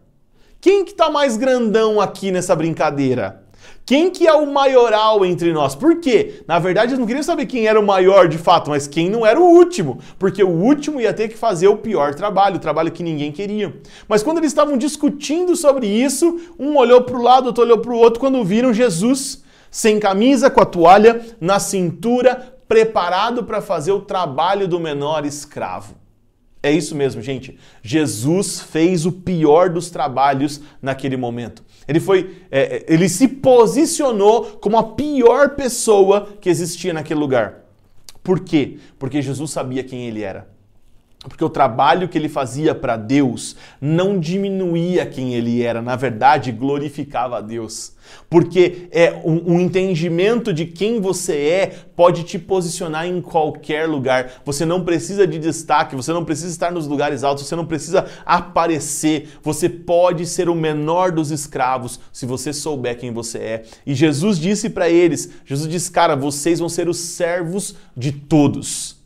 Quem que está mais grandão aqui nessa brincadeira? Quem que é o maioral entre nós? Por quê? Na verdade, eles não queriam saber quem era o maior de fato, mas quem não era o último, porque o último ia ter que fazer o pior trabalho, o trabalho que ninguém queria. Mas quando eles estavam discutindo sobre isso, um olhou para o lado, outro olhou para o outro, quando viram Jesus sem camisa, com a toalha na cintura, preparado para fazer o trabalho do menor escravo. É isso mesmo, gente. Jesus fez o pior dos trabalhos naquele momento. Ele foi, é, é, ele se posicionou como a pior pessoa que existia naquele lugar. Por quê? Porque Jesus sabia quem ele era. Porque o trabalho que ele fazia para Deus não diminuía quem ele era, na verdade, glorificava a Deus. Porque é um, um, entendimento de quem você é pode te posicionar em qualquer lugar. Você não precisa de destaque, você não precisa estar nos lugares altos, você não precisa aparecer. Você pode ser o menor dos escravos se você souber quem você é. E Jesus disse para eles: Jesus disse, cara, vocês vão ser os servos de todos.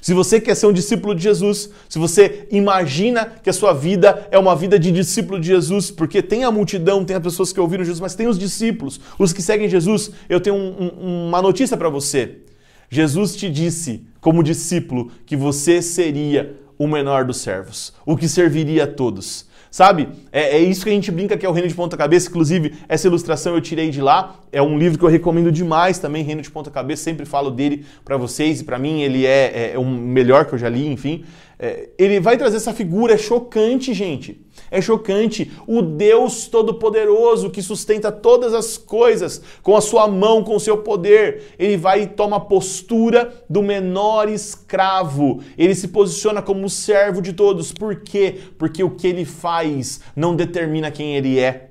Se você quer ser um discípulo de Jesus, se você imagina que a sua vida é uma vida de discípulo de Jesus, porque tem a multidão, tem as pessoas que ouviram Jesus, mas tem os discípulos, os que seguem Jesus, eu tenho um, um, uma notícia para você. Jesus te disse, como discípulo, que você seria o menor dos servos, o que serviria a todos. Sabe? É, é, isso que a gente brinca que é o Reino de Ponta Cabeça. Inclusive, essa ilustração eu tirei de lá. É um livro que eu recomendo demais também, Reino de Ponta Cabeça. Sempre falo dele para vocês e para mim ele é, é, é o melhor que eu já li, enfim. É, ele vai trazer essa figura chocante, gente. É chocante. O Deus Todo-Poderoso que sustenta todas as coisas com a sua mão, com o seu poder. Ele vai e toma a postura do menor escravo. Ele se posiciona como servo de todos. Por quê? Porque o que ele faz não determina quem ele é.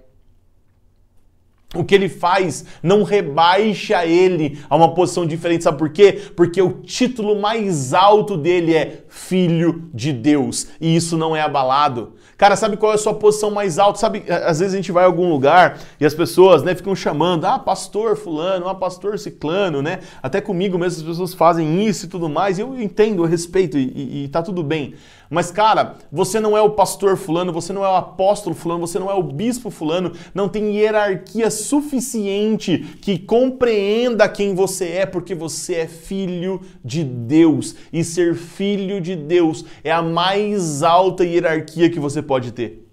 O que ele faz não rebaixa ele a uma posição diferente. Sabe por quê? Porque o título mais alto dele é Filho de Deus. E isso não é abalado. Cara, sabe qual é a sua posição mais alta? Sabe, às vezes a gente vai a algum lugar e as pessoas né, ficam chamando, ah, pastor fulano, ah, pastor ciclano, né? Até comigo mesmo as pessoas fazem isso e tudo mais. Eu entendo, eu respeito e, e, e tá tudo bem. Mas, cara, você não é o pastor fulano, você não é o apóstolo fulano, você não é o bispo fulano, não tem hierarquia suficiente que compreenda quem você é, porque você é filho de Deus. E ser filho de Deus é a mais alta hierarquia que você pode ter.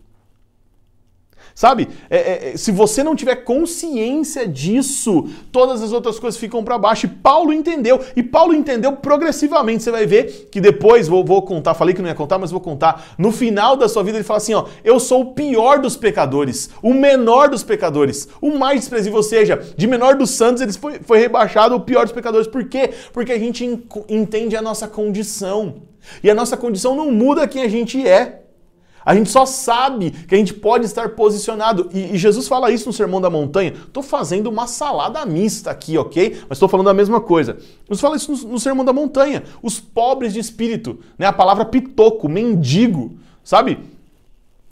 Sabe? É, é, é, se você não tiver consciência disso, todas as outras coisas ficam para baixo. E Paulo entendeu. E Paulo entendeu progressivamente. Você vai ver que depois, vou, vou contar, falei que não ia contar, mas vou contar. No final da sua vida, ele fala assim: ó, eu sou o pior dos pecadores, o menor dos pecadores, o mais desprezível. Ou seja, de menor dos santos, ele foi, foi rebaixado o pior dos pecadores. Por quê? Porque a gente entende a nossa condição. E a nossa condição não muda quem a gente é. A gente só sabe que a gente pode estar posicionado. E, e Jesus fala isso no Sermão da Montanha. Estou fazendo uma salada mista aqui, ok? Mas estou falando a mesma coisa. Jesus fala isso no, no, Sermão da Montanha. Os pobres de espírito, né? A palavra pitoco, mendigo, sabe?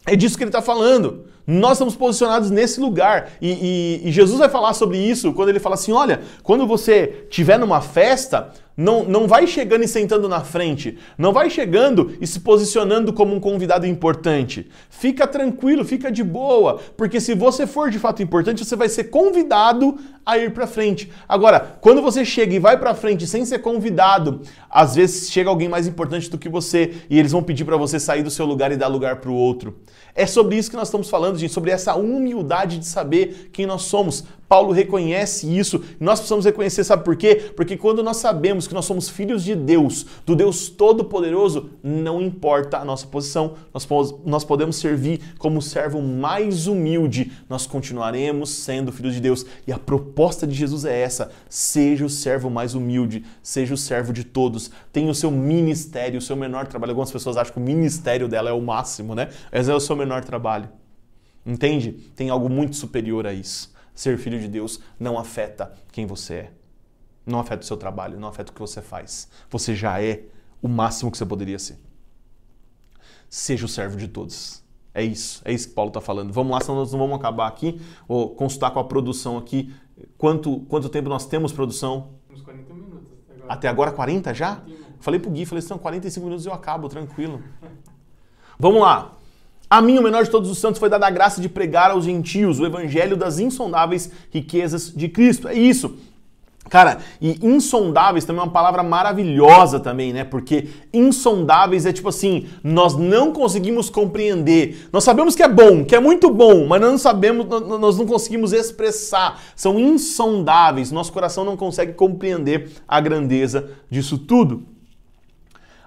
É disso que ele está falando. Nós estamos posicionados nesse lugar. E, e, e, Jesus vai falar sobre isso quando ele fala assim: olha, quando você estiver numa festa, não, não vai chegando e sentando na frente. Não vai chegando e se posicionando como um convidado importante. Fica tranquilo, fica de boa. Porque se você for de fato importante, você vai ser convidado a ir para frente. Agora, quando você chega e vai para frente sem ser convidado, às vezes chega alguém mais importante do que você e eles vão pedir para você sair do seu lugar e dar lugar para o outro. É sobre isso que nós estamos falando, gente, sobre essa humildade de saber quem nós somos. Paulo reconhece isso. Nós precisamos reconhecer, sabe por quê? Porque quando nós sabemos que nós somos filhos de Deus, do Deus Todo-Poderoso, não importa a nossa posição, nós, nós podemos servir como servo mais humilde, nós continuaremos sendo filhos de Deus. E a proposta de Jesus é essa: seja o servo mais humilde, seja o servo de todos, tenha o seu ministério, o seu menor trabalho. Algumas pessoas acham que o ministério dela é o máximo, né? Mas é o seu menor trabalho. Entende? Tem algo muito superior a isso ser filho de Deus não afeta quem você é. Não afeta o seu trabalho, não afeta o que você faz. Você já é o máximo que você poderia ser. Seja o servo de todos. É isso, é isso que Paulo está falando. Vamos lá, senão nós não vamos acabar aqui. Vou consultar com a produção aqui. Quanto, quanto tempo nós temos, produção? Uns 40 minutos. Até agora, até agora 40 já? 40. Falei pro Gui, falei, são 45 minutos eu acabo, tranquilo. <laughs> Vamos lá. A mim, o menor de todos os santos, foi dada a graça de pregar aos gentios o evangelho das insondáveis riquezas de Cristo. É isso. Cara, e insondáveis também é uma palavra maravilhosa também, né? Porque insondáveis é tipo assim, nós não conseguimos compreender. Nós sabemos que é bom, que é muito bom, mas não sabemos, nós não conseguimos expressar. São insondáveis. Nosso coração não consegue compreender a grandeza disso tudo.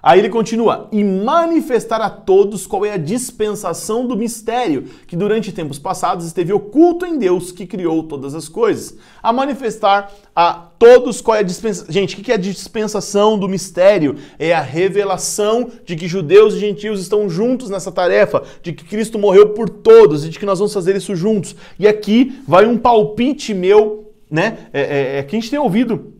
Aí ele continua: e manifestar a todos qual é a dispensação do mistério, que durante tempos passados esteve oculto em Deus que criou todas as coisas. A manifestar a todos qual é a dispensação. Gente, o que é a dispensação do mistério? É a revelação de que judeus e gentios estão juntos nessa tarefa, de que Cristo morreu por todos e de que nós vamos fazer isso juntos. E aqui vai um palpite meu, né? É, é, é que a gente tem ouvido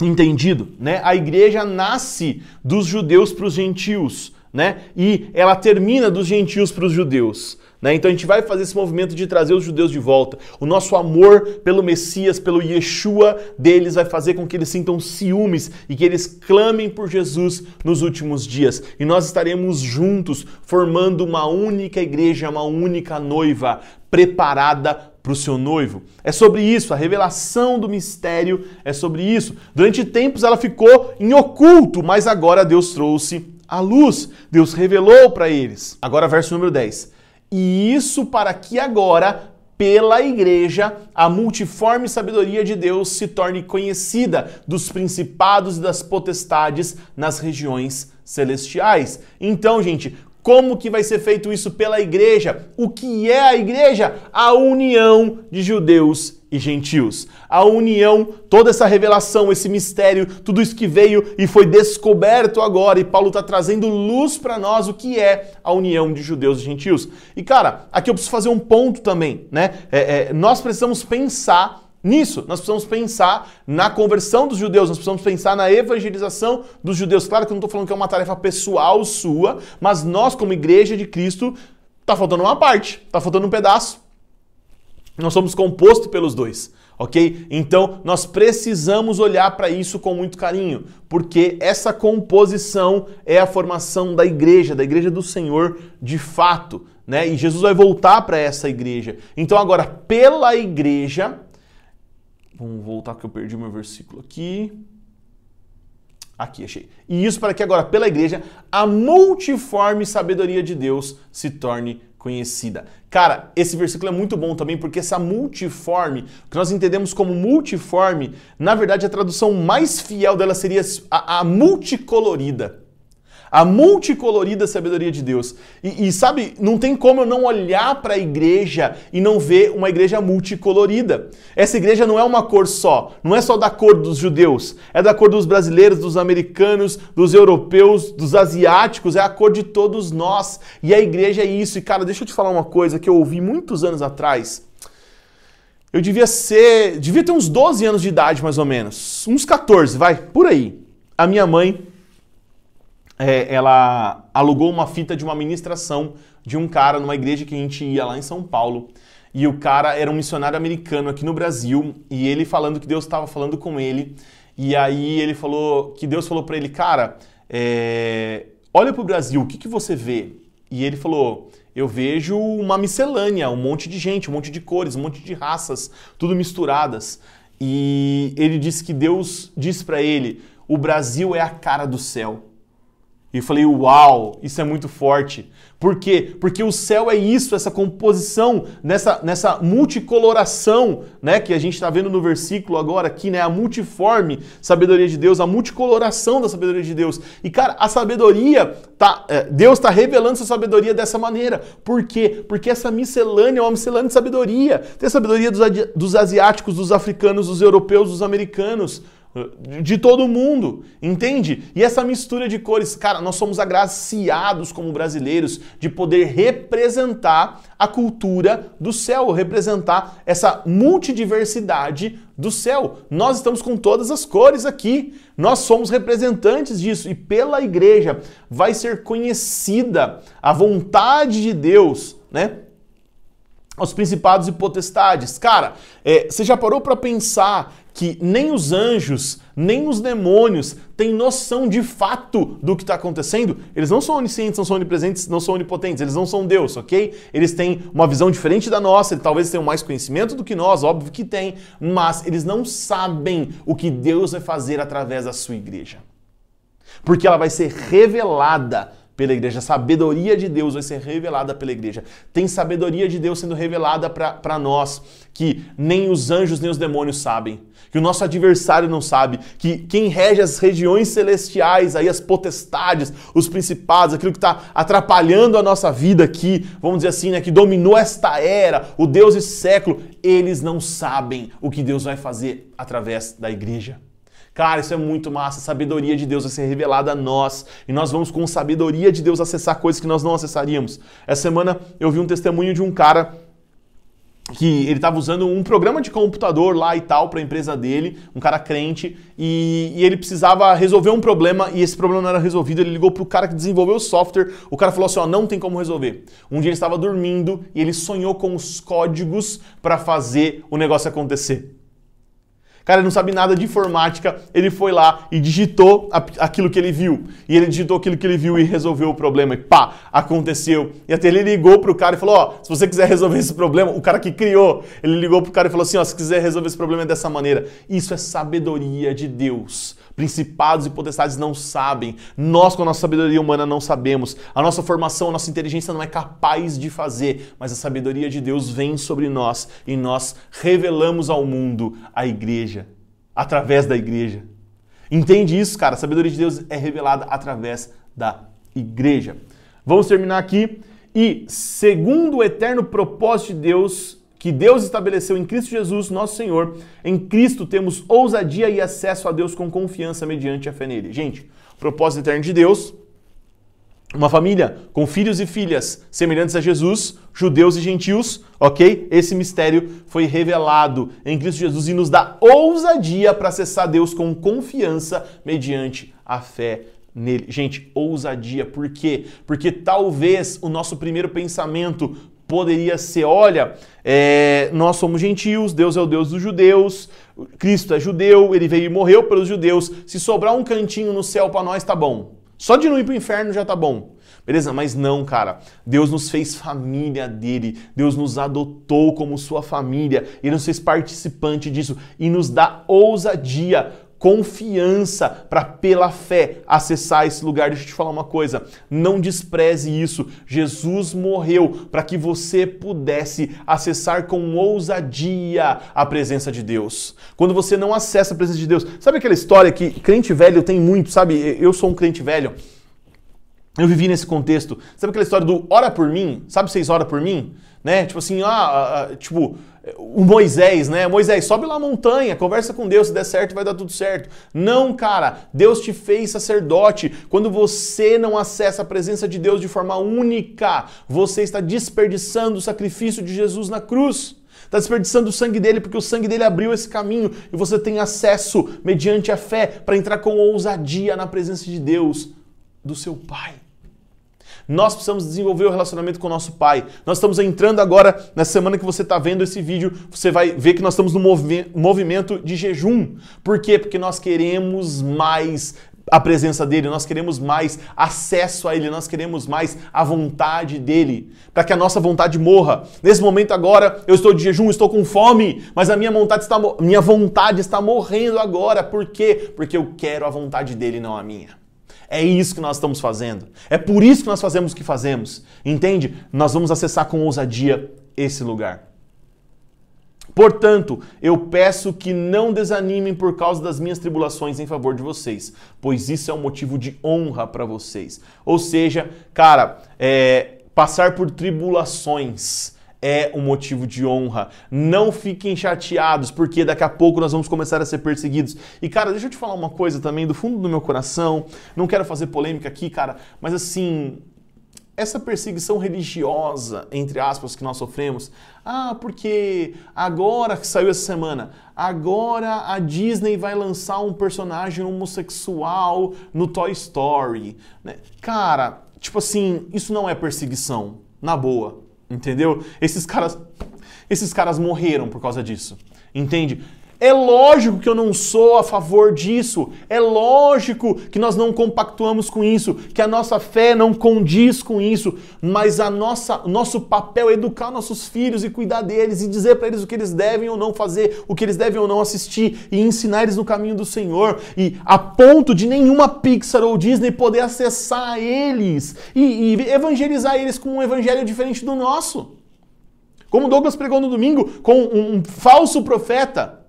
entendido, né? A igreja nasce dos judeus para os gentios, né? E ela termina dos gentios para os judeus. Né? Então a gente vai fazer esse movimento de trazer os judeus de volta. O nosso amor pelo Messias, pelo Yeshua deles, vai fazer com que eles sintam ciúmes e que eles clamem por Jesus nos últimos dias. E nós estaremos juntos, formando uma única igreja, uma única noiva, preparada para o seu noivo. É sobre isso, a revelação do mistério é sobre isso. Durante tempos ela ficou em oculto, mas agora Deus trouxe a luz. Deus revelou para eles. Agora, verso número 10. E isso para que agora, pela igreja, a multiforme sabedoria de Deus se torne conhecida dos principados e das potestades nas regiões celestiais. Então, gente, como que vai ser feito isso pela igreja? O que é a igreja? A união de judeus e gentios. A união, toda essa revelação, esse mistério, tudo isso que veio e foi descoberto agora, e Paulo está trazendo luz para nós o que é a união de judeus e gentios. E cara, aqui eu preciso fazer um ponto também, né? É, é, nós precisamos pensar nisso. Nós precisamos pensar na conversão dos judeus, nós precisamos pensar na evangelização dos judeus. Claro que eu não estou falando que é uma tarefa pessoal sua, mas nós, como igreja de Cristo, está faltando uma parte, está faltando um pedaço. Nós somos compostos pelos dois, ok? Então nós precisamos olhar para isso com muito carinho, porque essa composição é a formação da igreja, da igreja do Senhor de fato, né? E Jesus vai voltar para essa igreja. Então agora, pela igreja, Vamos voltar que eu perdi meu versículo aqui. Aqui, achei. E isso para que agora, pela igreja, a multiforme sabedoria de Deus se torne conhecida. Cara, esse versículo é muito bom também porque essa multiforme, que nós entendemos como multiforme, na verdade a tradução mais fiel dela seria a, a multicolorida. A multicolorida sabedoria de Deus. E, e sabe, não tem como eu não olhar para a igreja e não ver uma igreja multicolorida. Essa igreja não é uma cor só, não é só da cor dos judeus, é da cor dos brasileiros, dos americanos, dos europeus, dos asiáticos, é a cor de todos nós. E a igreja é isso. E cara, deixa eu te falar uma coisa que eu ouvi muitos anos atrás. Eu devia ser. Devia ter uns 12 anos de idade, mais ou menos. Uns 14, vai, por aí. A minha mãe, é, ela alugou uma fita de uma ministração de um cara numa igreja que a gente ia lá em São Paulo. E o cara era um missionário americano aqui no Brasil. E ele falando que Deus estava falando com ele. E aí ele falou que Deus falou para ele, cara, é, olha para o Brasil, o que, que você vê? E ele falou, eu vejo uma miscelânea, um monte de gente, um monte de cores, um monte de raças, tudo misturadas. E ele disse que Deus disse para ele: o Brasil é a cara do céu. E eu falei, uau, isso é muito forte. Por quê? Porque o céu é isso, essa composição, nessa, nessa multicoloração, né? Que a gente está vendo no versículo agora aqui, né? A multiforme sabedoria de Deus, a multicoloração da sabedoria de Deus. E, cara, a sabedoria, tá, é, Deus está revelando sua sabedoria dessa maneira. Por quê? Porque essa miscelânea é uma miscelânea de sabedoria. Tem a sabedoria dos, dos asiáticos, dos africanos, dos europeus, dos americanos de todo mundo, entende? E essa mistura de cores, cara, nós somos agraciados como brasileiros de poder representar a cultura do céu, representar essa multidiversidade do céu. Nós estamos com todas as cores aqui. Nós somos representantes disso e pela igreja vai ser conhecida a vontade de Deus, né? Os principados e potestades. Cara, é, você já parou para pensar que nem os anjos, nem os demônios têm noção de fato do que está acontecendo. Eles não são oniscientes, não são onipresentes, não são onipotentes, eles não são Deus, ok? Eles têm uma visão diferente da nossa, talvez tenham mais conhecimento do que nós, óbvio que tem, mas eles não sabem o que Deus vai fazer através da sua igreja. Porque ela vai ser revelada pela igreja. A sabedoria de Deus vai ser revelada pela igreja. Tem sabedoria de Deus sendo revelada para nós, que nem os anjos nem os demônios sabem, que o nosso adversário não sabe, que quem rege as regiões celestiais, aí as potestades, os principados, aquilo que está atrapalhando a nossa vida aqui, vamos dizer assim, né, que dominou esta era, o Deus desse século, eles não sabem o que Deus vai fazer através da igreja. Cara, isso é muito massa. A sabedoria de Deus vai ser revelada a nós. E nós vamos, com sabedoria de Deus, acessar coisas que nós não acessaríamos. Essa semana eu vi um testemunho de um cara que ele estava usando um programa de computador lá e tal para a empresa dele, um cara crente, e, e, ele precisava resolver um problema e esse problema não era resolvido. Ele ligou para o cara que desenvolveu o software. O cara falou assim: ó, não tem como resolver. Um dia ele estava dormindo e ele sonhou com os códigos para fazer o negócio acontecer. Cara, ele não sabe nada de informática, ele foi lá e digitou aquilo que ele viu. E ele digitou aquilo que ele viu e resolveu o problema. E pá, aconteceu. E até ele ligou pro cara e falou: Ó, se você quiser resolver esse problema, o cara que criou, ele ligou pro cara e falou assim: Ó, se quiser resolver esse problema é dessa maneira. Isso é sabedoria de Deus. Principados e potestades não sabem. Nós, com a nossa sabedoria humana, não sabemos. A nossa formação, a nossa inteligência não é capaz de fazer. Mas a sabedoria de Deus vem sobre nós e nós revelamos ao mundo a igreja, através da igreja. Entende isso, cara? A sabedoria de Deus é revelada através da igreja. Vamos terminar aqui. E, segundo o eterno propósito de Deus, que Deus estabeleceu em Cristo Jesus, nosso Senhor. Em Cristo temos ousadia e acesso a Deus com confiança mediante a fé nele. Gente, propósito eterno de Deus, uma família com filhos e filhas semelhantes a Jesus, judeus e gentios, ok? Esse mistério foi revelado em Cristo Jesus e nos dá ousadia para acessar Deus com confiança mediante a fé nele. Gente, ousadia, por quê? Porque talvez o nosso primeiro pensamento poderia ser: olha, é, nós somos gentios, Deus é o Deus dos judeus, Cristo é judeu, ele veio e morreu pelos judeus. Se sobrar um cantinho no céu para nós, tá bom. Só de não ir para o inferno já tá bom. Beleza? Mas não, cara. Deus nos fez família dele. Deus nos adotou como sua família. Ele nos fez participante disso e nos dá ousadia confiança para, pela fé, acessar esse lugar. Deixa eu te falar uma coisa: não despreze isso. Jesus morreu para que você pudesse acessar com ousadia a presença de Deus. Quando você não acessa a presença de Deus, sabe aquela história que crente velho tem muito, sabe? Eu sou um crente velho. Eu vivi nesse contexto. Sabe aquela história do ora por mim? Sabe vocês ora por mim? Né? Tipo assim, ah, ah, ah, tipo, o Moisés, né? Moisés, sobe lá a montanha, conversa com Deus, se der certo, vai dar tudo certo. Não, cara, Deus te fez sacerdote. Quando você não acessa a presença de Deus de forma única, você está desperdiçando o sacrifício de Jesus na cruz. Está desperdiçando o sangue dele porque o sangue dele abriu esse caminho e você tem acesso, mediante a fé, para entrar com ousadia na presença de Deus, do seu Pai. Nós precisamos desenvolver o relacionamento com o nosso Pai. Nós estamos entrando agora, na semana que você está vendo esse vídeo, você vai ver que nós estamos no movi movimento de jejum. Por quê? Porque nós queremos mais a presença dele, nós queremos mais acesso a ele, nós queremos mais a vontade dele, para que a nossa vontade morra. Nesse momento agora, eu estou de jejum, estou com fome, mas a minha vontade está minha vontade está morrendo agora. Por quê? Porque eu quero a vontade dele, não a minha. É isso que nós estamos fazendo. É por isso que nós fazemos o que fazemos. Entende? Nós vamos acessar com ousadia esse lugar. Portanto, eu peço que não desanimem por causa das minhas tribulações em favor de vocês, pois isso é um motivo de honra para vocês. Ou seja, cara, é, passar por tribulações é um motivo de honra. Não fiquem chateados, porque daqui a pouco nós vamos começar a ser perseguidos. E cara, deixa eu te falar uma coisa também do fundo do meu coração. Não quero fazer polêmica aqui, cara, mas assim, essa perseguição religiosa, entre aspas, que nós sofremos, ah, porque agora que saiu essa semana, agora a Disney vai lançar um personagem homossexual no Toy Story. Né? Cara, tipo assim, isso não é perseguição, na boa. Entendeu? Esses caras, esses caras morreram por causa disso. Entende? É lógico que eu não sou a favor disso. É lógico que nós não compactuamos com isso, que a nossa fé não condiz com isso, mas a nossa nosso papel é educar nossos filhos e cuidar deles e dizer para eles o que eles devem ou não fazer, o que eles devem ou não assistir e ensinar eles no caminho do Senhor e a ponto de nenhuma Pixar ou Disney poder acessar eles e, e evangelizar eles com um evangelho diferente do nosso. Como Douglas pregou no domingo com um falso profeta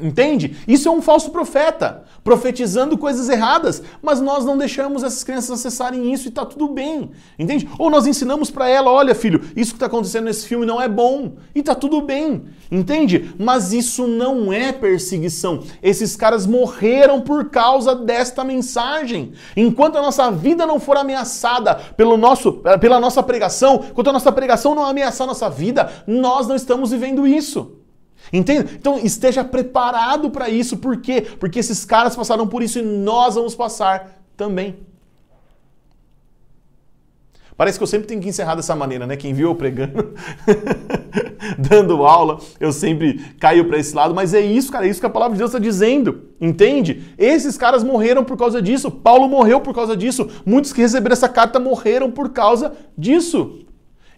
Entende? Isso é um falso profeta, profetizando coisas erradas, mas nós não deixamos essas crianças acessarem isso e está tudo bem. Entende? Ou nós ensinamos para ela, olha filho, isso que está acontecendo nesse filme não é bom e está tudo bem. Entende? Mas isso não é perseguição. Esses caras morreram por causa desta mensagem. Enquanto a nossa vida não for ameaçada pelo nosso, pela nossa pregação, enquanto a nossa pregação não ameaçar a nossa vida, nós não estamos vivendo isso. Entende? Então esteja preparado para isso. Por quê? Porque esses caras passaram por isso e nós vamos passar também. Parece que eu sempre tenho que encerrar dessa maneira, né? Quem viu eu pregando, <laughs> dando aula, eu sempre caio para esse lado, mas é isso, cara, é isso que a palavra de Deus está dizendo, entende? Esses caras morreram por causa disso, Paulo morreu por causa disso, muitos que receberam essa carta morreram por causa disso.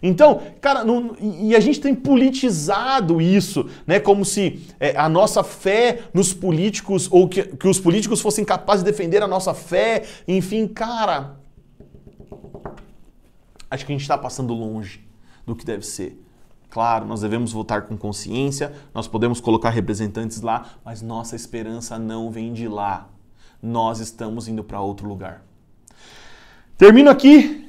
Então, cara, não, e a gente tem politizado isso, né? Como se é, a nossa fé nos políticos, ou que, que os políticos fossem capazes de defender a nossa fé, enfim, cara. Acho que a gente está passando longe do que deve ser. Claro, nós devemos votar com consciência, nós podemos colocar representantes lá, mas nossa esperança não vem de lá. Nós estamos indo para outro lugar. Termino aqui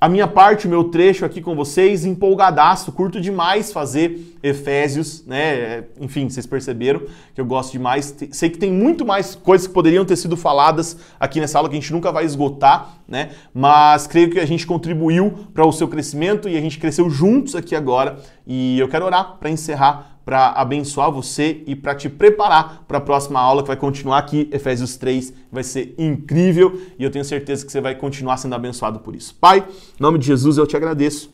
a minha parte, o meu trecho aqui com vocês, empolgadaço, curto demais fazer Efésios, né? Enfim, vocês perceberam que eu gosto demais. Sei que tem muito mais coisas que poderiam ter sido faladas aqui nessa aula que a gente nunca vai esgotar, né? Mas creio que a gente contribuiu para o seu crescimento e a gente cresceu juntos aqui agora. E eu quero orar para encerrar para abençoar você e para te preparar para a próxima aula que vai continuar aqui, Efésios 3, vai ser incrível e eu tenho certeza que você vai continuar sendo abençoado por isso. Pai, em nome de Jesus eu te agradeço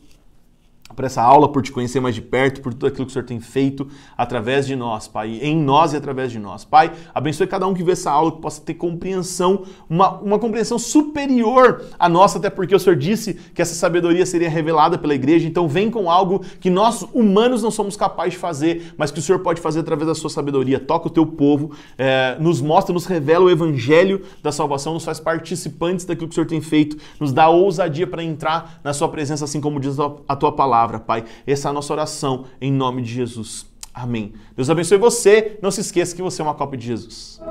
por essa aula, por te conhecer mais de perto, por tudo aquilo que o Senhor tem feito através de nós, Pai, em nós e através de nós. Pai, abençoe cada um que vê essa aula, que possa ter compreensão, uma, uma compreensão superior à nossa, até porque o Senhor disse que essa sabedoria seria revelada pela igreja, então vem com algo que nós humanos não somos capazes de fazer, mas que o Senhor pode fazer através da sua sabedoria. Toca o teu povo, é, nos mostra, nos revela o evangelho da salvação, nos faz participantes daquilo que o Senhor tem feito, nos dá ousadia para entrar na sua presença, assim como diz a tua palavra palavra, Pai. Essa é a nossa oração em nome de Jesus. Amém. Deus abençoe você. Não se esqueça que você é uma cópia de Jesus.